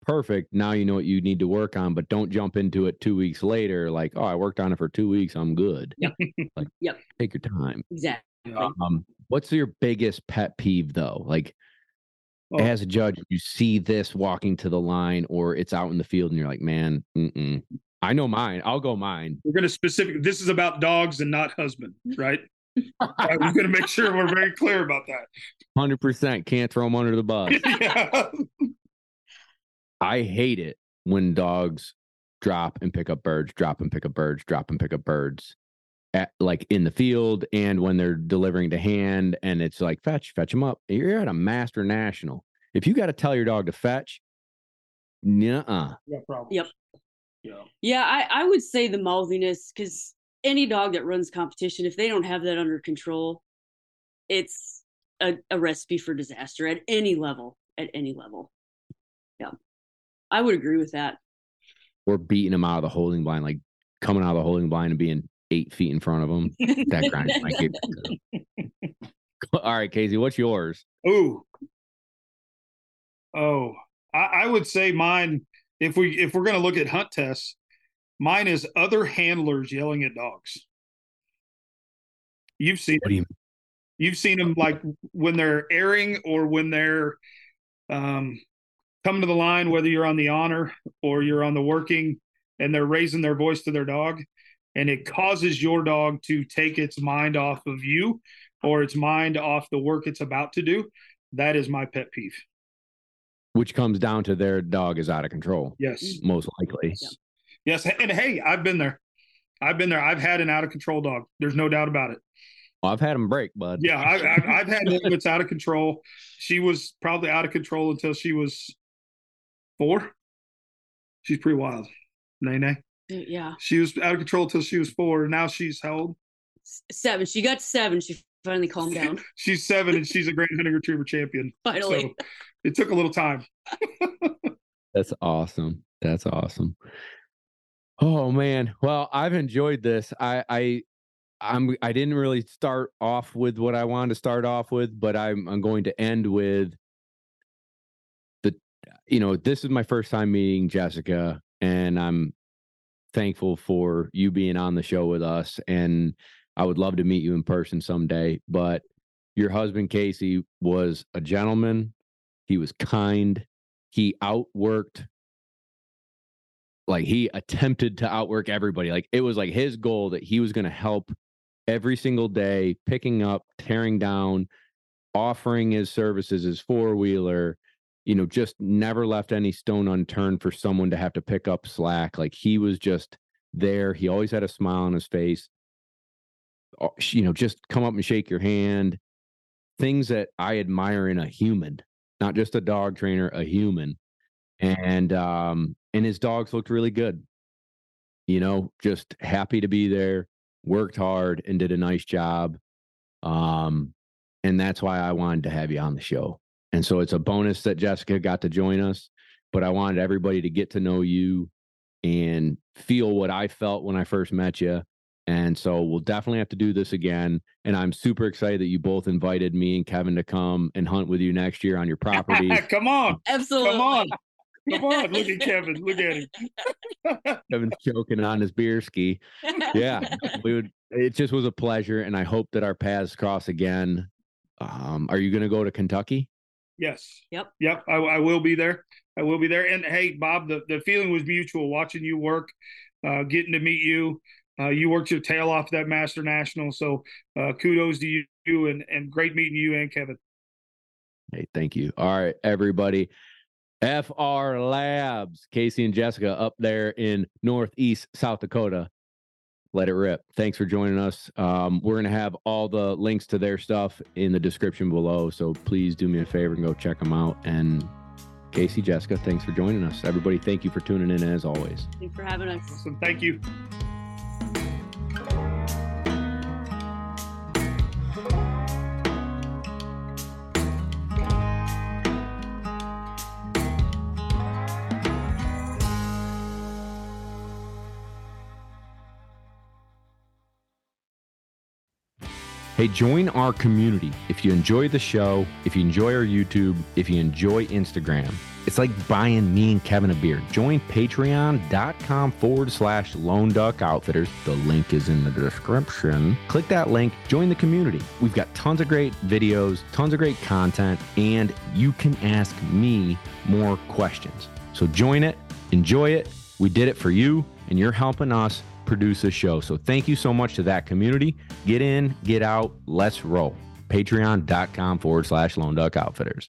perfect, now you know what you need to work on, but don't jump into it two weeks later, like, oh, I worked on it for two weeks, I'm good. Yeah. like (laughs) Yep. take your time. Exactly. Um, what's your biggest pet peeve though? Like Oh. as a judge, you see this walking to the line or it's out in the field and you're like, man, mm-mm. I know mine. I'll go mine. we're going to specific this is about dogs and not husband right We're going to make sure we're very clear about that 100% can't throw them under the bus. (laughs) yeah. I hate it when dogs drop and pick up birds, drop and pick up birds, drop and pick up birds, at, like in the field and when they're delivering to hand. And it's like, fetch, fetch them up. You're at a master national. If you got to tell your dog to fetch, nuh Yeah, problem. Yep. Yeah. Yeah, I, I would say the mouthiness because any dog that runs competition, if they don't have that under control, it's a, a recipe for disaster at any level. At any level. Yeah. I would agree with that. or beating them out of the holding blind, like coming out of the holding blind and being eight feet in front of them. That grinds my gears. (laughs) All right, Casey, what's yours? Ooh. Oh, I, I would say mine. If we if we're going to look at hunt tests, mine is other handlers yelling at dogs. You've seen What do you you've seen them like when they're airing or when they're um, coming to the line, whether you're on the honor or you're on the working, and they're raising their voice to their dog, and it causes your dog to take its mind off of you or its mind off the work it's about to do. That is my pet peeve. which comes down to their dog is out of control, Yes. most likely. Yeah. Yes. And hey, I've been there. I've been there. I've had an out of control dog. There's no doubt about it. Well, I've had them break, bud. Yeah. I've, I've, I've had one that's out of control. She was probably out of control until she was four. She's pretty wild. Nene. Yeah. She was out of control until she was four. Now she's held. S- Seven. She got seven. She finally calmed (laughs) down. She's seven and (laughs) she's a Grand Hunting Retriever champion. Finally. So it took a little time. (laughs) That's awesome. That's awesome. Oh man. Well, I've enjoyed this. I I I'm I didn't really start off with what I wanted to start off with, but I'm I'm going to end with the you know, this is my first time meeting Jessica and I'm thankful for you being on the show with us and I would love to meet you in person someday, but your husband Casey was a gentleman. He was kind. He outworked like he attempted to outwork everybody. Like it was like his goal that he was going to help every single day, picking up, tearing down, offering his services, his four wheeler, you know, just never left any stone unturned for someone to have to pick up slack. Like he was just there. He always had a smile on his face. Uh, You know, just come up and shake your hand. Things that I admire in a human, not just a dog trainer, a human. And um and his dogs looked really good. You know, just happy to be there, worked hard and did a nice job. Um and that's why I wanted to have you on the show. And so it's a bonus that Jessica got to join us, but I wanted everybody to get to know you and feel what I felt when I first met you. And so we'll definitely have to do this again. And I'm super excited that you both invited me and Kevin to come and hunt with you next year on your property. (laughs) Come on. Absolutely. Come on. Come on. Look at Kevin. Look at him. (laughs) Kevin's choking on his beer ski. Yeah, we would. It just was a pleasure, and I hope that our paths cross again. Um, are you going to go to Kentucky? Yes. Yep. Yep. I, I will be there. I will be there. And hey, Bob, the, the feeling was mutual watching you work, uh, getting to meet you. Uh, you worked your tail off that Master National. So uh, kudos to you and, and great meeting you and Kevin. Hey, thank you. All right, everybody. FR Labs, Casey and Jessica up there in Northeast South Dakota. Let it rip. Thanks for joining us. Um, we're going to have all the links to their stuff in the description below. So please do me a favor and go check them out. And Casey, Jessica, thanks for joining us. Everybody, thank you for tuning in as always. Thanks for having us. Awesome. Thank you. Hey, join our community. If you enjoy the show, if you enjoy our YouTube, if you enjoy Instagram, it's like buying me and Kevin a beer. Join patreon.com forward slash lone duck outfitters. The link is in the description. Click that link, join the community. We've got tons of great videos, tons of great content, and you can ask me more questions. So join it, enjoy it. We did it for you, and you're helping us produce a show. So thank you so much to that community. Get in, get out, let's roll. Patreon.com forward slash lone duck outfitters.